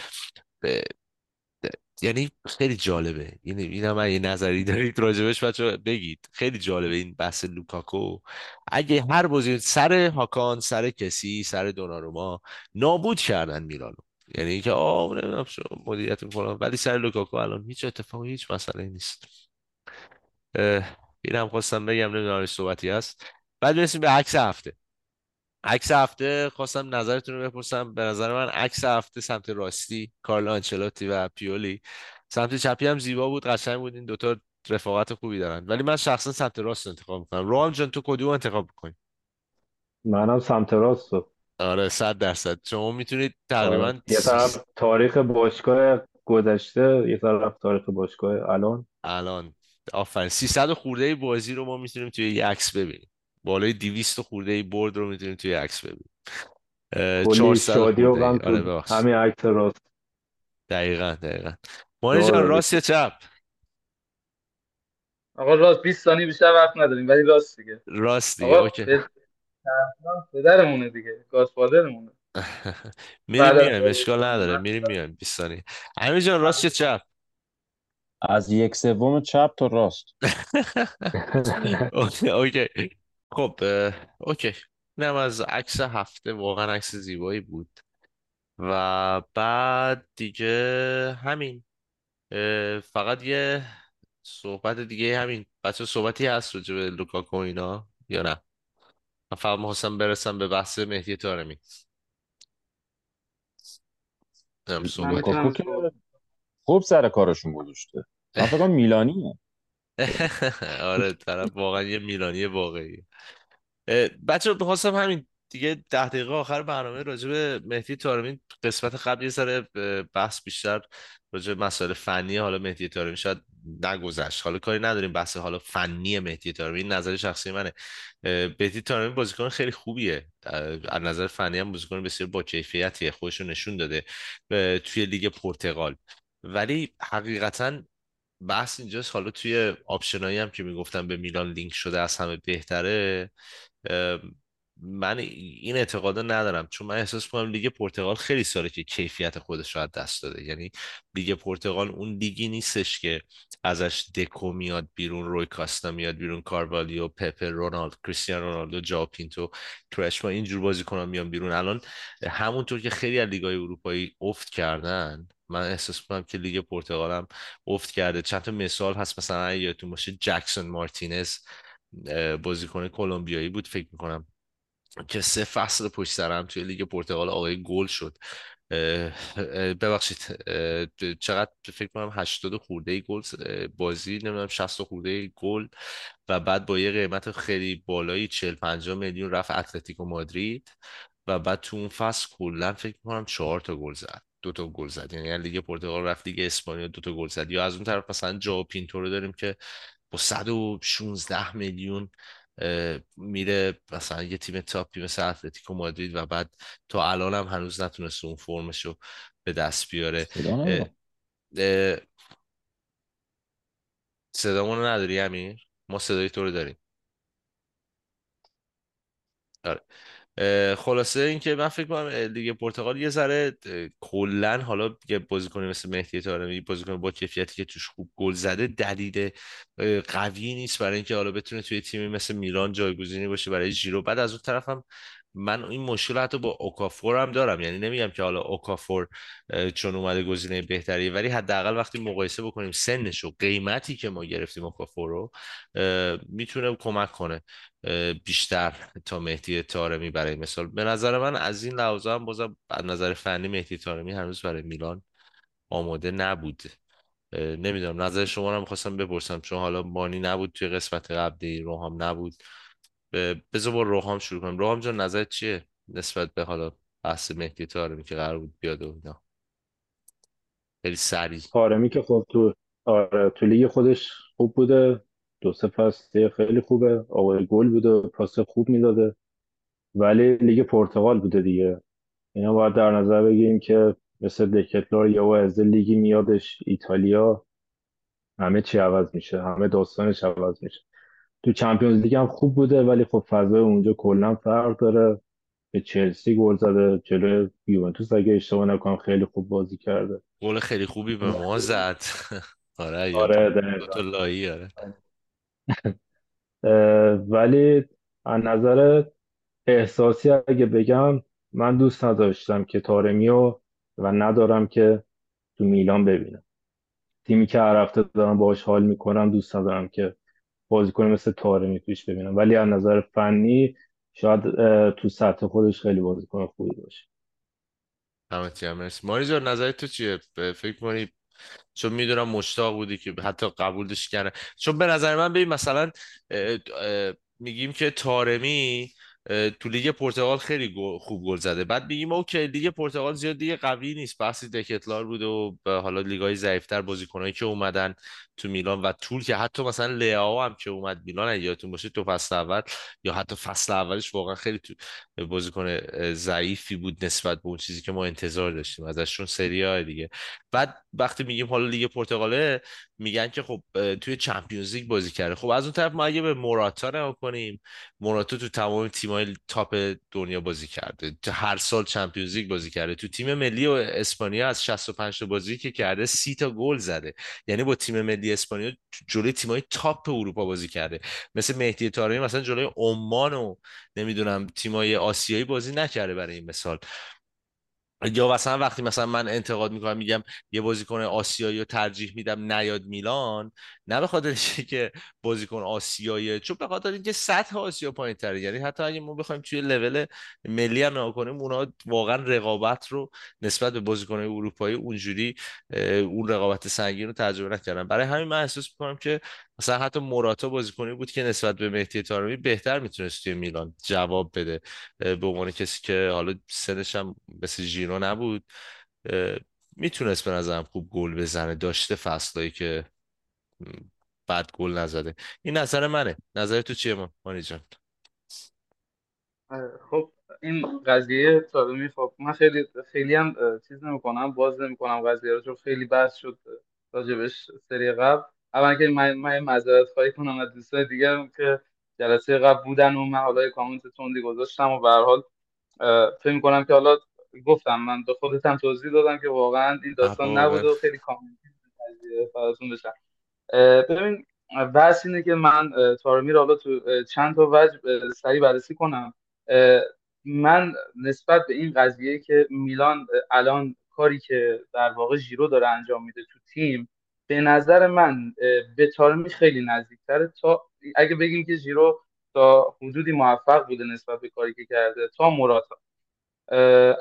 یعنی خیلی جالبه. این این هم یه نظری دارید راجبش بهش بگید. خیلی جالبه این بحث لوکاکو. اگه هر بازی سر هاکان سر کسی سر دوناروما نابود کردن میلانو. یعنی که آه نمی‌دونم شو مدیریت می‌کنم. ولی سر لوکاکو الان هیچ اتفاقی هیچ مسئله نیست. این هم خواستم بگم نمی‌دونم صحبتی هست. بعد برسیم به عکس هفته. عکس هفته خواستم نظرتون رو بپرسم. به نظر من عکس هفته سمت راستی کارلو آنچلوتی و پیولی. سمت چپی هم زیبا بود قشنگ بود. این دوتا رفاقت خوبی دارن. ولی من شخصا سمت راست انتخاب می‌کنم. روحان جان تو کدوم انتخاب می‌کنی؟ منم سمت راست. آره صد درصد. شما می‌تونید تقریبا آره. یه طرف تاریخ باشگاه گذشته یه طرف تاریخ باشگاه الان. الان. آفرین. 300 خورده بازی رو ما می‌تونیم توی یه عکس ببینیم. بالای 200 خورده ای برد رو می‌تونیم توی عکس ببینیم. کلی شادی و غم آره همین عکس راست. دقیقا دقیقا. مانی جان راست یا چپ؟ آقا راست 20 ثانیه بیشتر وقت نداریم ولی راست دیگه. راست دیگه okay. پدرمونه دیگه godfather مونه. میریم میایم اشکال نداره. میریم میایم. 20 ثانیه. امیر جان راست یا چپ؟ از یک سوم چپ تا راست. okay okay. خب okay. اینم از عکس هفته واقعا عکس زیبایی بود. و بعد دیگه همین. فقط یه صحبت دیگه همین. بچه صحبتی هست راجع به لوکاکو اینا یا نه؟ من فقط محسن برسم به بحث مهدی تارمی خوب سر کارشون گذاشته. من فکر میلانیه. آره طرف واقعا یه میلانی واقعی. بچه بخواستم همین دیگه ده دقیقه آخر برنامه راجع به مهدی تارمی قسمت قبل یه سر بحث بیشتر راجع به مسائل فنی حالا مهدی تارمی شاید نگذشت. حالا کاری نداریم بحث حالا فنی مهدی تارمی این نظر شخصی منه. مهدی تارمی بازیکن خیلی خوبیه. از نظر فنی هم بازیکن بسیار با کیفیتیه خودش نشون داده توی لیگ پرتغال. ولی حقیقتا بحث اینجاست. حالا توی آپشنایی هم که می‌گفتم به میلان لینک شده از همه بهتره من این اعتقاد ندارم. چون من احساس کنم لیگ پرتغال خیلی ساله که کیفیت خودش رو از دست داده. یعنی لیگ پرتغال اون لیگی نیستش که ازش دکو میاد بیرون روی کاستا میاد بیرون کاروالیو په په رونالد کریستیانو رونالدو ژائو پینتو کوارشما اینجور بازیکنان میان بیرون. الان همونطور که خیلی از لیگای اروپایی افت کردن من احساس کنم که لیگ پرتغال هم افت کرده. چند تا مثال هست مثلا یادتون باشه جکسون مارتینز بازیکن کلمبیایی بود. فکر می‌کنم که سه فصل پشت سر هم توی لیگ پرتغال آقای گل شد. ببخشید چقدر فکر کنم 80 خورده گل بازی نمی‌دونم 60 خورده گل و بعد با یه قیمت خیلی بالایی 40 50 میلیون رفت اتلتیکو مادرید و بعد تو اون فصل کلا فکر کنم 4 تا گل زد. دو تا گل زد. یعنی لیگ پرتغال رفت لیگ اسپانیا دو تا گل زد. یا از اون طرف مثلا ژائو پینتو رو داریم که با 116 میلیون میره مثلا یه تیم تاپی مثل اتلتیکو مادرید و بعد تا الان هم هنوز نتونسته اون فرمش رو به دست بیاره. صدامون رو نداری امیر؟ ما صدای تو رو داریم. آره. خلاصه اینکه من فکر کنم لیگ پرتغال یه ذره کلا حالا یه بازیکن مثل مهدی طارمی بازیکن با کیفیتی که توش خوب گل زده دلیل قوی نیست برای اینکه حالا بتونه توی تیمی مثل میلان جایگزینی باشه برای ژیرو. بعد از اون طرف هم من این مشکل حتی با اوکافور هم دارم. یعنی نمیگم که حالا اوکافور چون اومده گزینه بهتری ولی حداقل وقتی مقایسه بکنیم سنش و قیمتی که ما گرفتیم اوکافور رو می‌تونه کمک کنه. بیشتر تا مهدی تارمی برای مثال. به نظر من از این لحاظ هم بازم از نظر فنی مهدی تارمی هنوز برای میلان آماده نبود. نمی‌دونم نظر شما رو می‌خواستم بپرسم چون حالا مانی نبود توی قسمت قبلی روحام نبود. بذار با روحام شروع کنم روحام جان نظر چیه نسبت به حالا بحث مهدی تارمی که قرار بود بیاد و اینا؟ خیلی سریع. تارمی که خب تو آره تو لیگ خودش خوب بوده. دو سه فصل خیلی خوبه. آقای گل بوده پاس خوب می‌داده. ولی لیگ پرتغال بوده دیگه. اینا باید در نظر بگیریم که مثل دکتلار یا از لیگی میادش ایتالیا همه چی عوض میشه. همه داستانش عوض میشه. تو چمپیونز لیگ هم خوب بوده ولی خب فضای اونجا کلا فرق داره. به چلسی گل زده جلوی یوونتوس اگه اشتباه نکنم خیلی خوب بازی کرده. گل خیلی خوبی به ما زد. آره آره تو ولی از نظر احساسی اگه بگم من دوست نداشتم که تارمیو و ندارم که تو میلان ببینم. تیمی که هر هفته دارم باهاش حال می‌کنم دوست ندارم که بازیکن مثل تارمی توش ببینم. ولی از نظر فنی شاید تو سطح خودش خیلی بازیکن خوبی باشه. همه مرسی. ماری جان نظر تو چیه؟ فکر کنی چون می‌دونم مشتاق بودی که حتی قبولش کنه چون به نظر من ببین مثلا میگیم که تارمی تو لیگ پرتغال خیلی خوب گل زده. بعد میگیم اوکی لیگ پرتغال زیاد دیگه قوی نیست. بحثی دکتلار بوده و حالا لیگای ضعیفتر بازیکنایی که اومدن تو میلان و طول که حتی مثلا لیاو هم که اومد میلان یادتون باشه تو فصل اول یا حتی فصل اولش واقعا خیلی تو بازیکن ضعیفی بود نسبت به اون چیزی که ما انتظار داشتیم. ازشون سری دیگه. بعد وقتی میگیم حالا لیگ پرتغاله میگن که خب توی Champions League بازی کرده. خب از اون طرف ما اگه به موراتا نگاه کنیم موراتا تو تمام تیم‌های top دنیا بازی کرده. تو هر سال Champions League بازی کرده. تو تیم ملی و اسپانیا از 65 تا بازی که کرده 30 تا گل زده. یعنی با تیم ملی اسپانیا جلوی تیم‌های top اروپا بازی کرده. مثل مهدی طارمی مثلا جلوی عمان و نمی‌دونم تیم‌های آسیایی بازی نکرده برای این مثال. یا مثلا وقتی مثلا من انتقاد می‌کنم میگم یه بازیکن آسیایی رو ترجیح میدم نیاد میلان نه به خاطر که بازیکن آسیایی چون به خاطر اینکه سطح آسیا پایین تره یعنی حتی اگه ما بخوایم توی لول ملی هم کنیم اونا واقعا رقابت رو نسبت به بازیکن اروپایی اونجوری اون رقابت سنگین رو تجربه نکردن. برای همین من احساس می‌کنم که مثلا حتی موراتا بازیکنی بود که نسبت به مهدی تارمی بهتر می‌تونست توی میلان جواب بده به عنوان کسی که حالا سنش هم مثل ژیرو نبود می‌تونست به نظرم خوب گل بزنه. داشته فصلایی که بعد گل نزده. این نظر منه. نظر تو چیه مانی جان؟ خب این قضیه تارمی خب من خیلی خیلی هم چیز نمی‌کنم باز نمی‌کنم قضیه رو چون خیلی بحث شد راجبش سری قبل. اول که من من معذرت خواهی کنم از دوستای دیگه که جلسه قبل بودن و من حالا کامنت تندی گذاشتم و به هر حال فکر می‌کنم که حالا گفتم من به خودتم توضیح دادم که واقعا این داستان نبود و خیلی کامنت براتون بشم. ببین بحث اینه که من تارمی رو حالا تو چند تا وجه سریع بررسی کنم. من نسبت به این قضیه که میلان الان کاری که در واقع ژیرو داره انجام میده تو تیم به نظر من به تارمی خیلی نزدیکتره. تا اگه بگیم که ژیرو تا حدودی موفق بوده نسبت به کاری که کرده تا مراتا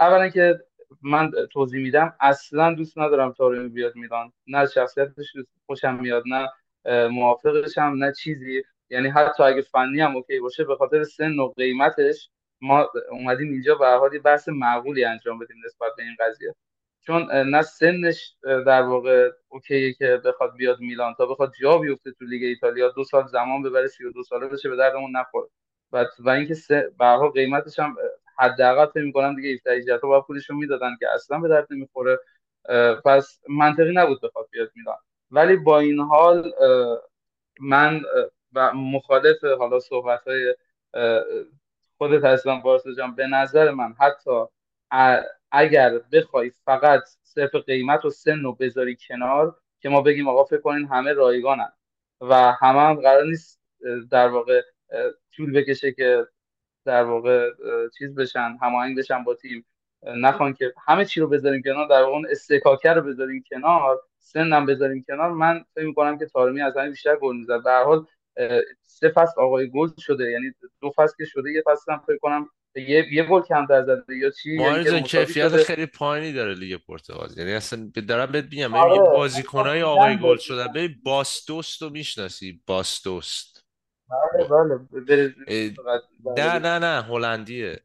اولا که من توضیح میدم اصلا دوست ندارم تارمی بیاد میلان. نه شخصیتش خوشم میاد نه موافقش هم نه چیزی. یعنی حتی اگه فنی هم اوکی باشه به خاطر سن و قیمتش ما اومدیم اینجا به حالی بحث معقولی انجام بدیم نسبت به این قضیه. چون نه سنش در واقع اوکیه که بخواد بیاد میلان. تا بخواد جا بیفته تو لیگ ایتالیا دو سال زمان ببره 32 ساله بشه به دردمون نخوره. و و اینکه به قیمتش هم حداقل فکر می‌کنم دیگه 17 18 تا پولشو می‌دادن که اصلا به درد نمی‌خوره. پس منطقی نبود بخواد بیاد میلان. ولی با این حال من و مخالف حالا صحبت های خودت هستم بارسا جان به نظر من حتی اگر بخوای فقط صرف قیمت و سن رو بذاری کنار که ما بگیم آقا فکر کنین همه رایگانن و همه هم قرار نیست در واقع طول بکشه که در واقع چیز بشن هماهنگ بشن با تیم. نخوان که همه چی رو بذاریم کنار در واقع اون استکاکر رو بذاریم کنار سنم بذاریم کنار. من فکر می‌کنم که تارمی از همین بیشتر گل می‌زد. به حال سه فصل آقای گل شده یعنی دو فصل که شده یه فصل هم فکر کنم یه یه گل کمتر زده یا چی؟ یعنی کیفیت خیلی پایینی داره لیگ پرتغال. یعنی اصلا دارم بهت میگم آره. بازیکنای آقای گل شده به باس دوست رو می‌شناسی؟ باستوست بله بله. نه نه نه هلندیه.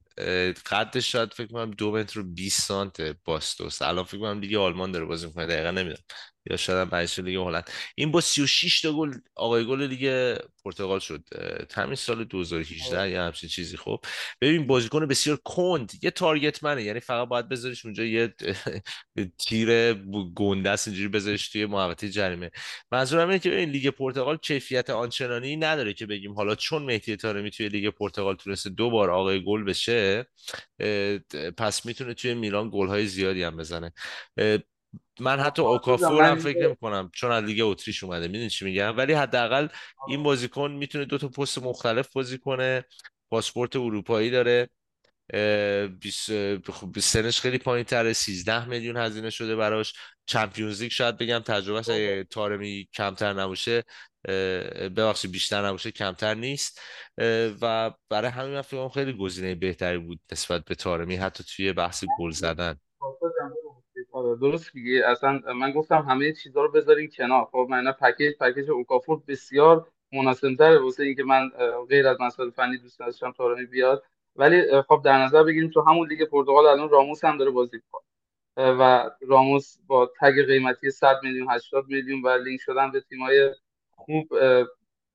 قدش شاید فکر کنم دو متر و 20 سانت باس دوست. الان فکر کنم لیگ آلمان داره بازی می‌کنه. دقیقا نمی‌دونم. یا شاید هم لیگ هلند. این با 36 تا گل آقای گل لیگ پرتغال شد. همین سال 2018 یا همچین چیزی. خب ببین بازیکن بسیار کند. یه target man ه. یعنی فقط باید بذاریش اونجا یه تیر گنده است اینجوری بذاریش توی محوطه جریمه. منظورم اینه که این لیگ پرتغال کیفیت آنچنانی نداره که بگیم حالا چون مهدی طارمی توی لیگ پرتغال تونسته دو بار آقای گل بشه پس می‌تونه توی میلان گل های زیادی هم بزنه. من حتی اوکافور هم فکر نمی کنم چون از لیگ اتریش اومده. می‌دونی چی میگم؟ ولی حداقل این بازیکن می‌تونه دو تا پست مختلف بازی کنه. پاسپورت اروپایی داره. خب سنش خیلی پایین تره 13 میلیون هزینه شده براش. چمپیونز لیگ شاید بگم تجربه اگه تارمی کمتر نباشه ببخشید بیشتر نباشه کمتر نیست. و برای همین من خیلی گزینه بهتری بود نسبت به تارمی حتی توی بحث گل زدن. آره درست میگی. اصلا من گفتم همه چیزها رو بذارین کنار. خب من پکیج پکیج اوکافور بسیار مناسب‌تره واسه اینکه من غیر از مسائل فنی دوست داشتم تارمی بیاد. ولی خب در نظر بگیریم تو همون لیگ پرتغال الان راموس هم داره بازی می‌کنه. و راموس با تگ قیمتی 100 میلیون 80 میلیون و لینک شدن به تیمای خوب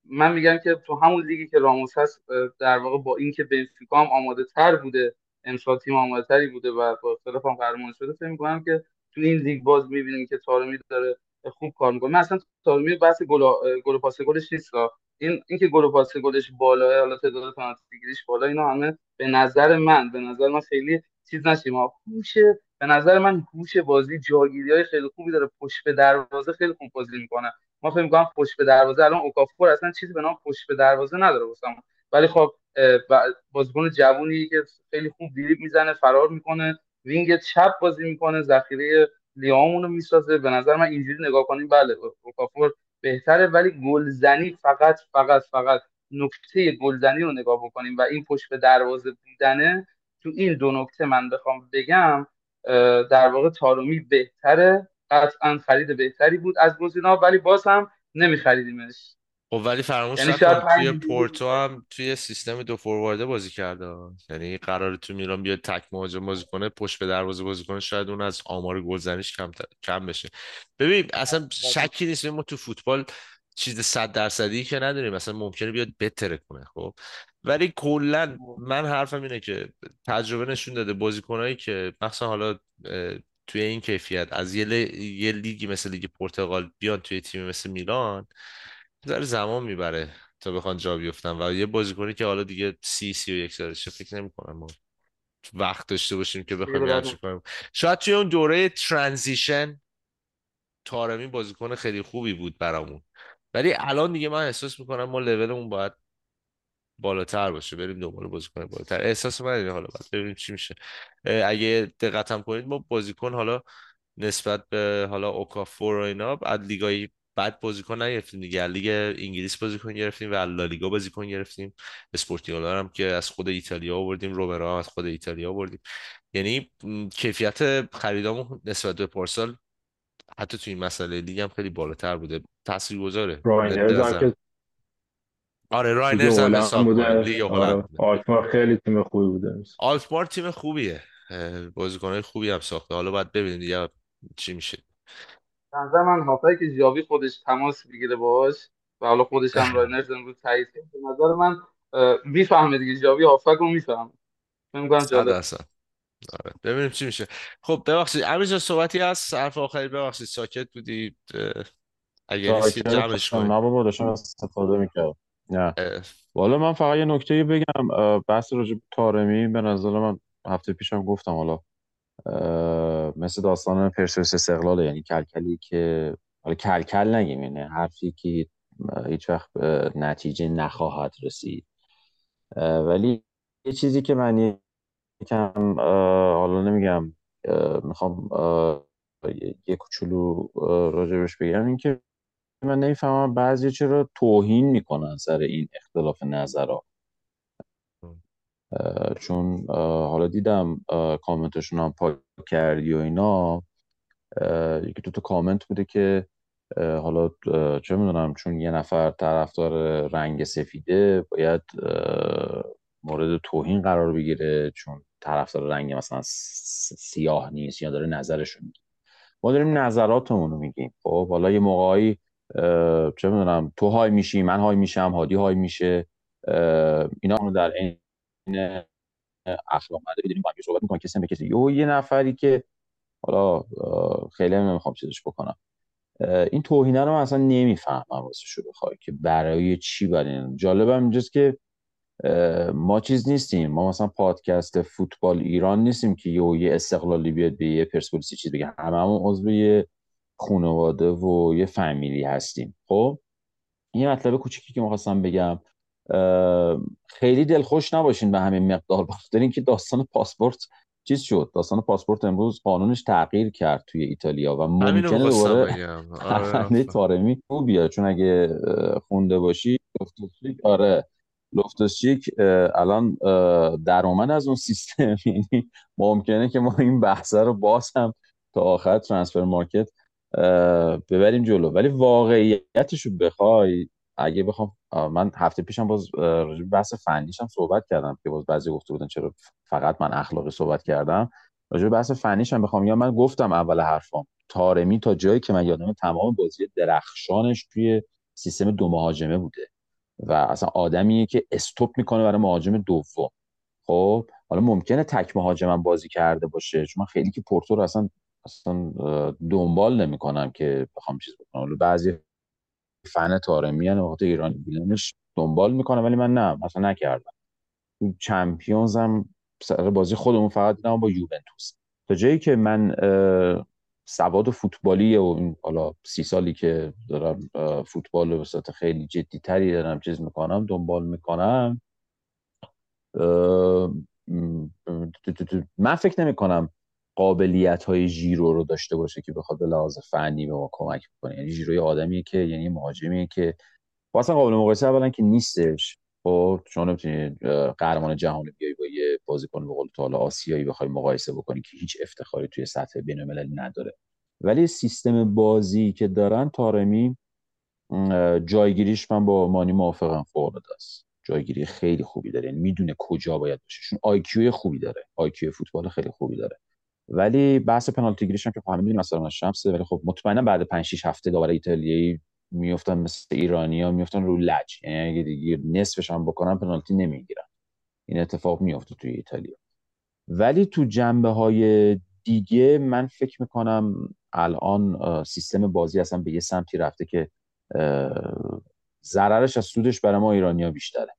من میگم که تو همون لیگی که راموس هست در واقع با اینکه بنفیکا هم آماده تر بوده امسال تیم آماده تری بوده و با اختلاف هم قهرمان شده فکر می‌کنم که تو این لیگ باز می‌بینیم که تارمی داره خوب کار می‌کنه. من اصلا تارمی بحث گل گل پاس گلش نیست این اینکه گل پاس گلش بالاه حالا تعداد پنالتی گیریش بالا اینا همه به نظر من به نظر من خیلی چیز نشیم. هوش به نظر من هوش بازی جاگیری های خیلی خوبی داره. پشت به دروازه خیلی خوب بازی می‌کنه. ما فکر می‌کنم پشت به دروازه الان اوکافور اصلا چیزی به نام پشت به دروازه نداره واسم ولی خب بازیکن جوونی که خیلی خوب دریبل می‌زنه فرار می‌کنه wing چپ بازی می‌کنه ذخیره لیائومون رو می‌سازه. به نظر من اینجوری نگاه کنیم بله اوکافور بهتره ولی گلزنی فقط فقط فقط نکته گلزنی رو نگاه بکنیم و این پشت به دروازه بودنه. تو این دو نکته من بخوام بگم در واقع طارمی بهتره قطعا خرید بهتری بود از گزینا ولی باز هم نمیخریدیمش. خب ولی فراموش یعنی توی پورتو هم توی سیستم دو فوروارده بازی کرده. یعنی قرار تو میلان بیاد تک مهاجم بازی کنه پشت به دروازه بازی کنه شاید اون از آمار گلزنیش کم کم بشه. ببین اصلا شکی نیست ما تو فوتبال چیز صد درصدی که نداریم. مثلا ممکنه بیاد بتره کنه خب؟ ولی کلا من حرفم اینه که تجربه نشون داده بازیکنایی که مثلا حالا توی این کیفیت از یه, یه لیگی مثل لیگ پرتغال بیان توی تیم مثل میلان ذره زمان می‌بره تا بخوان جا بیفتن و یه بازیکنی که حالا دیگه سی سی و یک سالشه فکر نمی کنم ما وقت داشته باشیم که بخوایم کنیم. شاید توی اون دوره ترانزیشن تارمی بازیکن خیلی خوبی بود برامون. ولی الان دیگه من احساس می‌کنم ما لولمون باید بالاتر باشه. بریم دنبال بازیکن بالاتر. احساس من اینه حالا باید ببینیم چی میشه. اگه دقتم کنید ما بازیکن حالا نسبت به حالا اوکافور و اینا از لیگای بعد بازیکن نگرفتیم دیگه. لیگ انگلیس بازیکن گرفتیم و لالیگا بازیکن گرفتیم. اسپورتیلو هم که از خود ایتالیا آوردیم. رومرو از خود ایتالیا آوردیم. یعنی کیفیت خریدامون نسبت به پارسال حتی تو این مسئله لیگ هم خیلی بالاتر بوده. تاثیرگذاره. آره رایندرز هم حساب لیگ آره. آلکمار خیلی تیم خوبی بوده. آلکمار تیم خوبیه. بازیکنهای خوبی هم ساخته. حالا باید ببینید دیگه چی میشه. نظر من هافایی که جاوی خودش تماس بگیره باش و حالا خودش هم راینرز امروز تایید کرد. به نظر من می‌فهمه دیگه. جاوی هافک رو می‌فهمه. فکر می‌کنم جالب. آره. ببینیم چی میشه. خب ببخشید. امیرجان صحبتی هست؟ حرف آخری ببخشید. ساکت بودی؟ اگه نیستی جمعش کنیم. نه بابا داشتم استفاده می‌کردم. نه. والا من فقط یه نکته بگم. بحث راجع تارمی به نظر من هفته پیشم گفتم. حالا مثل داستان پرسپولیس استقلال یعنی کلکلی که حالا کلکل نگیم یعنی حرفی که هیچ وقت نتیجه نخواهد رسید. ولی چیزی که من یکم حالا نمیگم می‌خوام یه کوچولو راجبش بگم این که من نمی‌فهمم بعضی چرا توهین می‌کنن سر این اختلاف نظرها چون حالا دیدم کامنتشون هم پاک کردی و اینا. یکی دو تا کامنت بوده که حالا چه می‌دونم چون یه نفر طرفدار رنگ سفیده باید مورد توهین قرار بگیره چون طرفدار رنگ مثلا سیاه نیست یا داره نظرشون میگه. ما داریم نظراتمون رو میگیم. خب حالا یه موقعی چه می‌دونم تو های میشی من های میشم هادی های میشه اینا رو در این اخلاق مده بدونیم با صحبت می‌کنن کسی به کسی. یه نفری که حالا خیلی نمی‌خوام چیزش بکنم. این توهینه رو من اصلا نمی‌فهمم واسه شو بخوای که برای چی برای جالبم اینجاست که ما چیز نیستیم. ما مثلا پادکست فوتبال ایران نیستیم که یه یه استقلالی بیاد به یه پرسپولیسی چیز بگه. همه همون عضو یه خانواده و یه فامیلی هستیم. خب؟ یه مطلب کوچیکی که می‌خواستم بگم. خیلی دلخوش نباشین به همین مقدار. بخاطر اینکه داستان پاسپورت چیز شد. داستان پاسپورت امروز قانونش تغییر کرد توی ایتالیا و ممکنه دوباره آره تارمی بیاد. چون اگه خونده باشی آره. لوفتوسچیک الان در اومد از اون سیستم. یعنی ممکنه که ما این بحثه رو باز هم تا آخر ترانسفر مارکت ببریم جلو. ولی واقعیتش رو بخوای اگه بخوام من هفته پیشم باز بحث فنیش هم صحبت کردم که باز بعضی گفته بودن چرا فقط من اخلاقی صحبت کردم. راجع بحث فنیش هم بخوام یا من گفتم اول حرفام تارمی تا جایی که من یادم تمام بازی درخشانش توی سیستم دو مهاجمه بوده و اصلا آدمیه که استوب می‌کنه برای مهاجم دوم. خب حالا ممکنه تک مهاجمم بازی کرده باشه چون من خیلی که پورتو اصلا اصلا دنبال نمی‌کنم که بخوام چیز بکنم. حالا بعضی فن تارمی ان وقت ایران بیلنش دنبال می‌کنم ولی من نه مثلا نکردم تو چمپیونز هم سر بازی خودمون فقط دیدم با یوونتوس تا جایی که من سواد فوتبالی و این حالا سی سالی که دارم فوتبال به صورت خیلی جدی تری دارم چیز می‌کنم دنبال می‌کنم من فکر نمی کنم قابلیت های ژیرو رو داشته باشه که بخواد به لحاظ فنی به ما کمک کنه یعنی ژیرو آدمیه که یعنی مهاجمیه که اصلا قابل مقایسه اولا که نیستش. خب شما نمی‌تونی قهرمان جهان بیای با یه بازیکن به قول تعالی آسیایی بخوای مقایسه بکنی که هیچ افتخاری توی سطح بین‌المللی نداره. ولی سیستم بازی که دارن طارمی جایگیریش من با مانی موافقم فوق است. جایگیری خیلی خوبی داره. یعنی می‌دونه کجا باید باشه. چون IQ خوبی داره. IQ فوتبال خیلی خوبی داره. ولی بحث پنالتی گیریش هم که خب همه می‌دونیم مثلا شمسه ولی خب مطمئنا بعد 5 6 هفته داور ایتالیایی میفتن مثل ایرانی ها رو لج. یعنی اگه دیگه نصفش هم بکنن پنالتی نمی‌گیرن. این اتفاق میفته توی ایتالیا. ولی تو جنبه های دیگه من فکر می‌کنم الان سیستم بازی اصلا به یه سمتی رفته که ضررش از سودش برای ما ایرانیا بیشتره.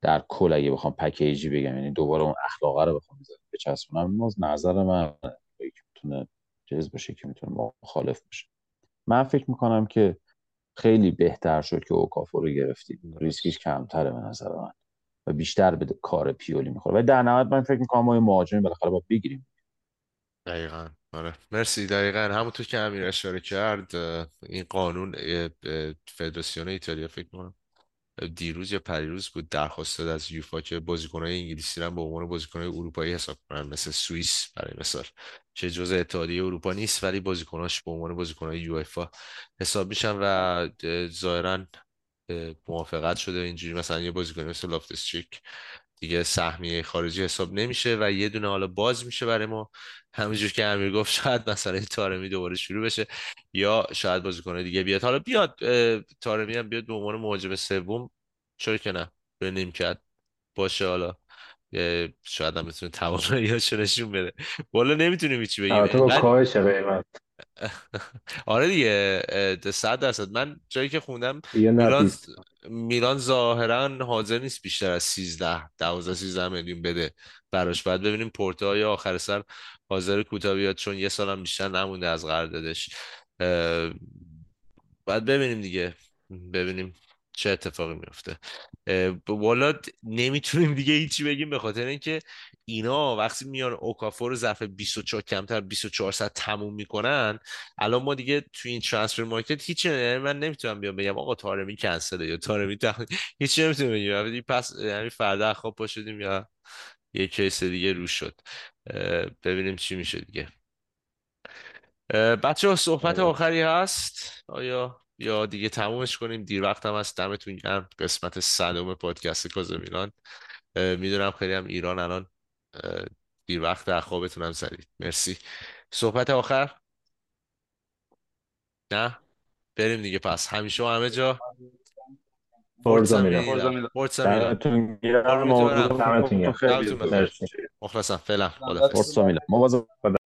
در کل اگه بخوام پکیجی بگم یعنی دوباره اون اخلاقه رو بخوام بچسبونم از نظر من که می‌تونه جز باشه که می‌تونه مخالف باشه. من فکر می‌کنم که خیلی بهتر شد که اوکافو رو گرفتیم. ریسکش کمتره به نظر من و بیشتر به کار پیولی می‌خوره. و در نهایت من فکر می‌کنم ما یه مهاجمی بالاخره باید بگیریم. دقیقا. آره. مرسی. دقیقا. همونطور که امیر اشاره کرد این قانون فدراسیون ایتالیا فکر کنم دیروز یا پریروز بود درخواست داد از یوفا که بازیکنهای انگلیسی رو به عنوان بازیکنهای اروپایی حساب کنن مثل سوئیس برای مثال. چه جزء اتحادیه اروپا نیست ولی بازیکناش به عنوان بازیکنهای یوفا حساب میشن و ظاهرا موافقت شده اینجوری. مثلا یه بازیکن مثل لافتسچیک دیگه سهمیه خارجی حساب نمیشه و یه دونه حالا باز میشه برای ما. همینجور که امیر گفت شاید مثلا تارمی دوباره شروع بشه یا شاید بازیکن دیگه بیاد. حالا بیاد تارمی هم بیاد به عنوان مهاجم سوم. چرا که نه به نیمکت باشه حالا. شاید هم بتونه توانایی‌هاشو نشون بده. والا نمی‌تونیم چی بگیم. تو کاهش قیمت. آره دیگه صد درصد. من جایی که خوندم میلان میلان ظاهرا حاضر نیست بیشتر از 13 12 13 میلیون بده براش. بعد ببینیم پورتو یا آخر سر حاضر کوتاه بیاد چون یه سالم بیشتر نمونده از قراردادش. بعد ببینیم دیگه. ببینیم چه اتفاقی میفته. والا نمی‌تونیم دیگه هیچی بگیم به خاطر اینکه اینا وقتی میان اوکافور رو ظرف 24 کمتر 24 ساعت تموم می‌کنن الان ما دیگه تو این ترانسفر مارکت هیچی یعنی من نمی‌تونم بیام بگم آقا تارمی کنسله یا تارمی تخ... هیچی نمی‌تونم بگم. یعنی پس یعنی فردا خواب پاشدیم یا یه کیس دیگه رو شد. ببینیم چی میشه دیگه. بچه ها صحبت آخری هست؟ آیا؟ یا دیگه تمومش کنیم؟ دیر وقت هم هست. دمتون گرم. قسمت صدوم پادکست کازا میلان می‌دونم خیلی هم ایران الان دیر وقت در خوابتون هم زدید. مرسی. صحبت آخر؟ نه؟ بریم دیگه پس. همیشه و همه جا. فورزا میلان فورزا میلان مخلصم. فعلا. فورزا میلان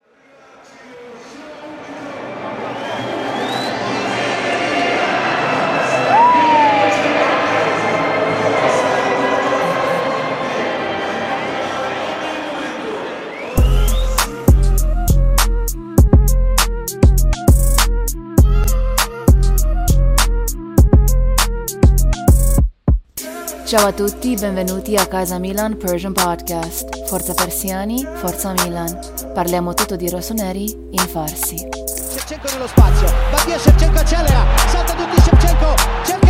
Ciao a tutti, benvenuti a Casa Milan Persian Podcast. Forza Persiani, Forza Milan. Parliamo tutto di rossoneri in farsi. Shevchenko nello spazio, Mattia Shevchenko accelera, salta tutti Shevchenko, conclusione!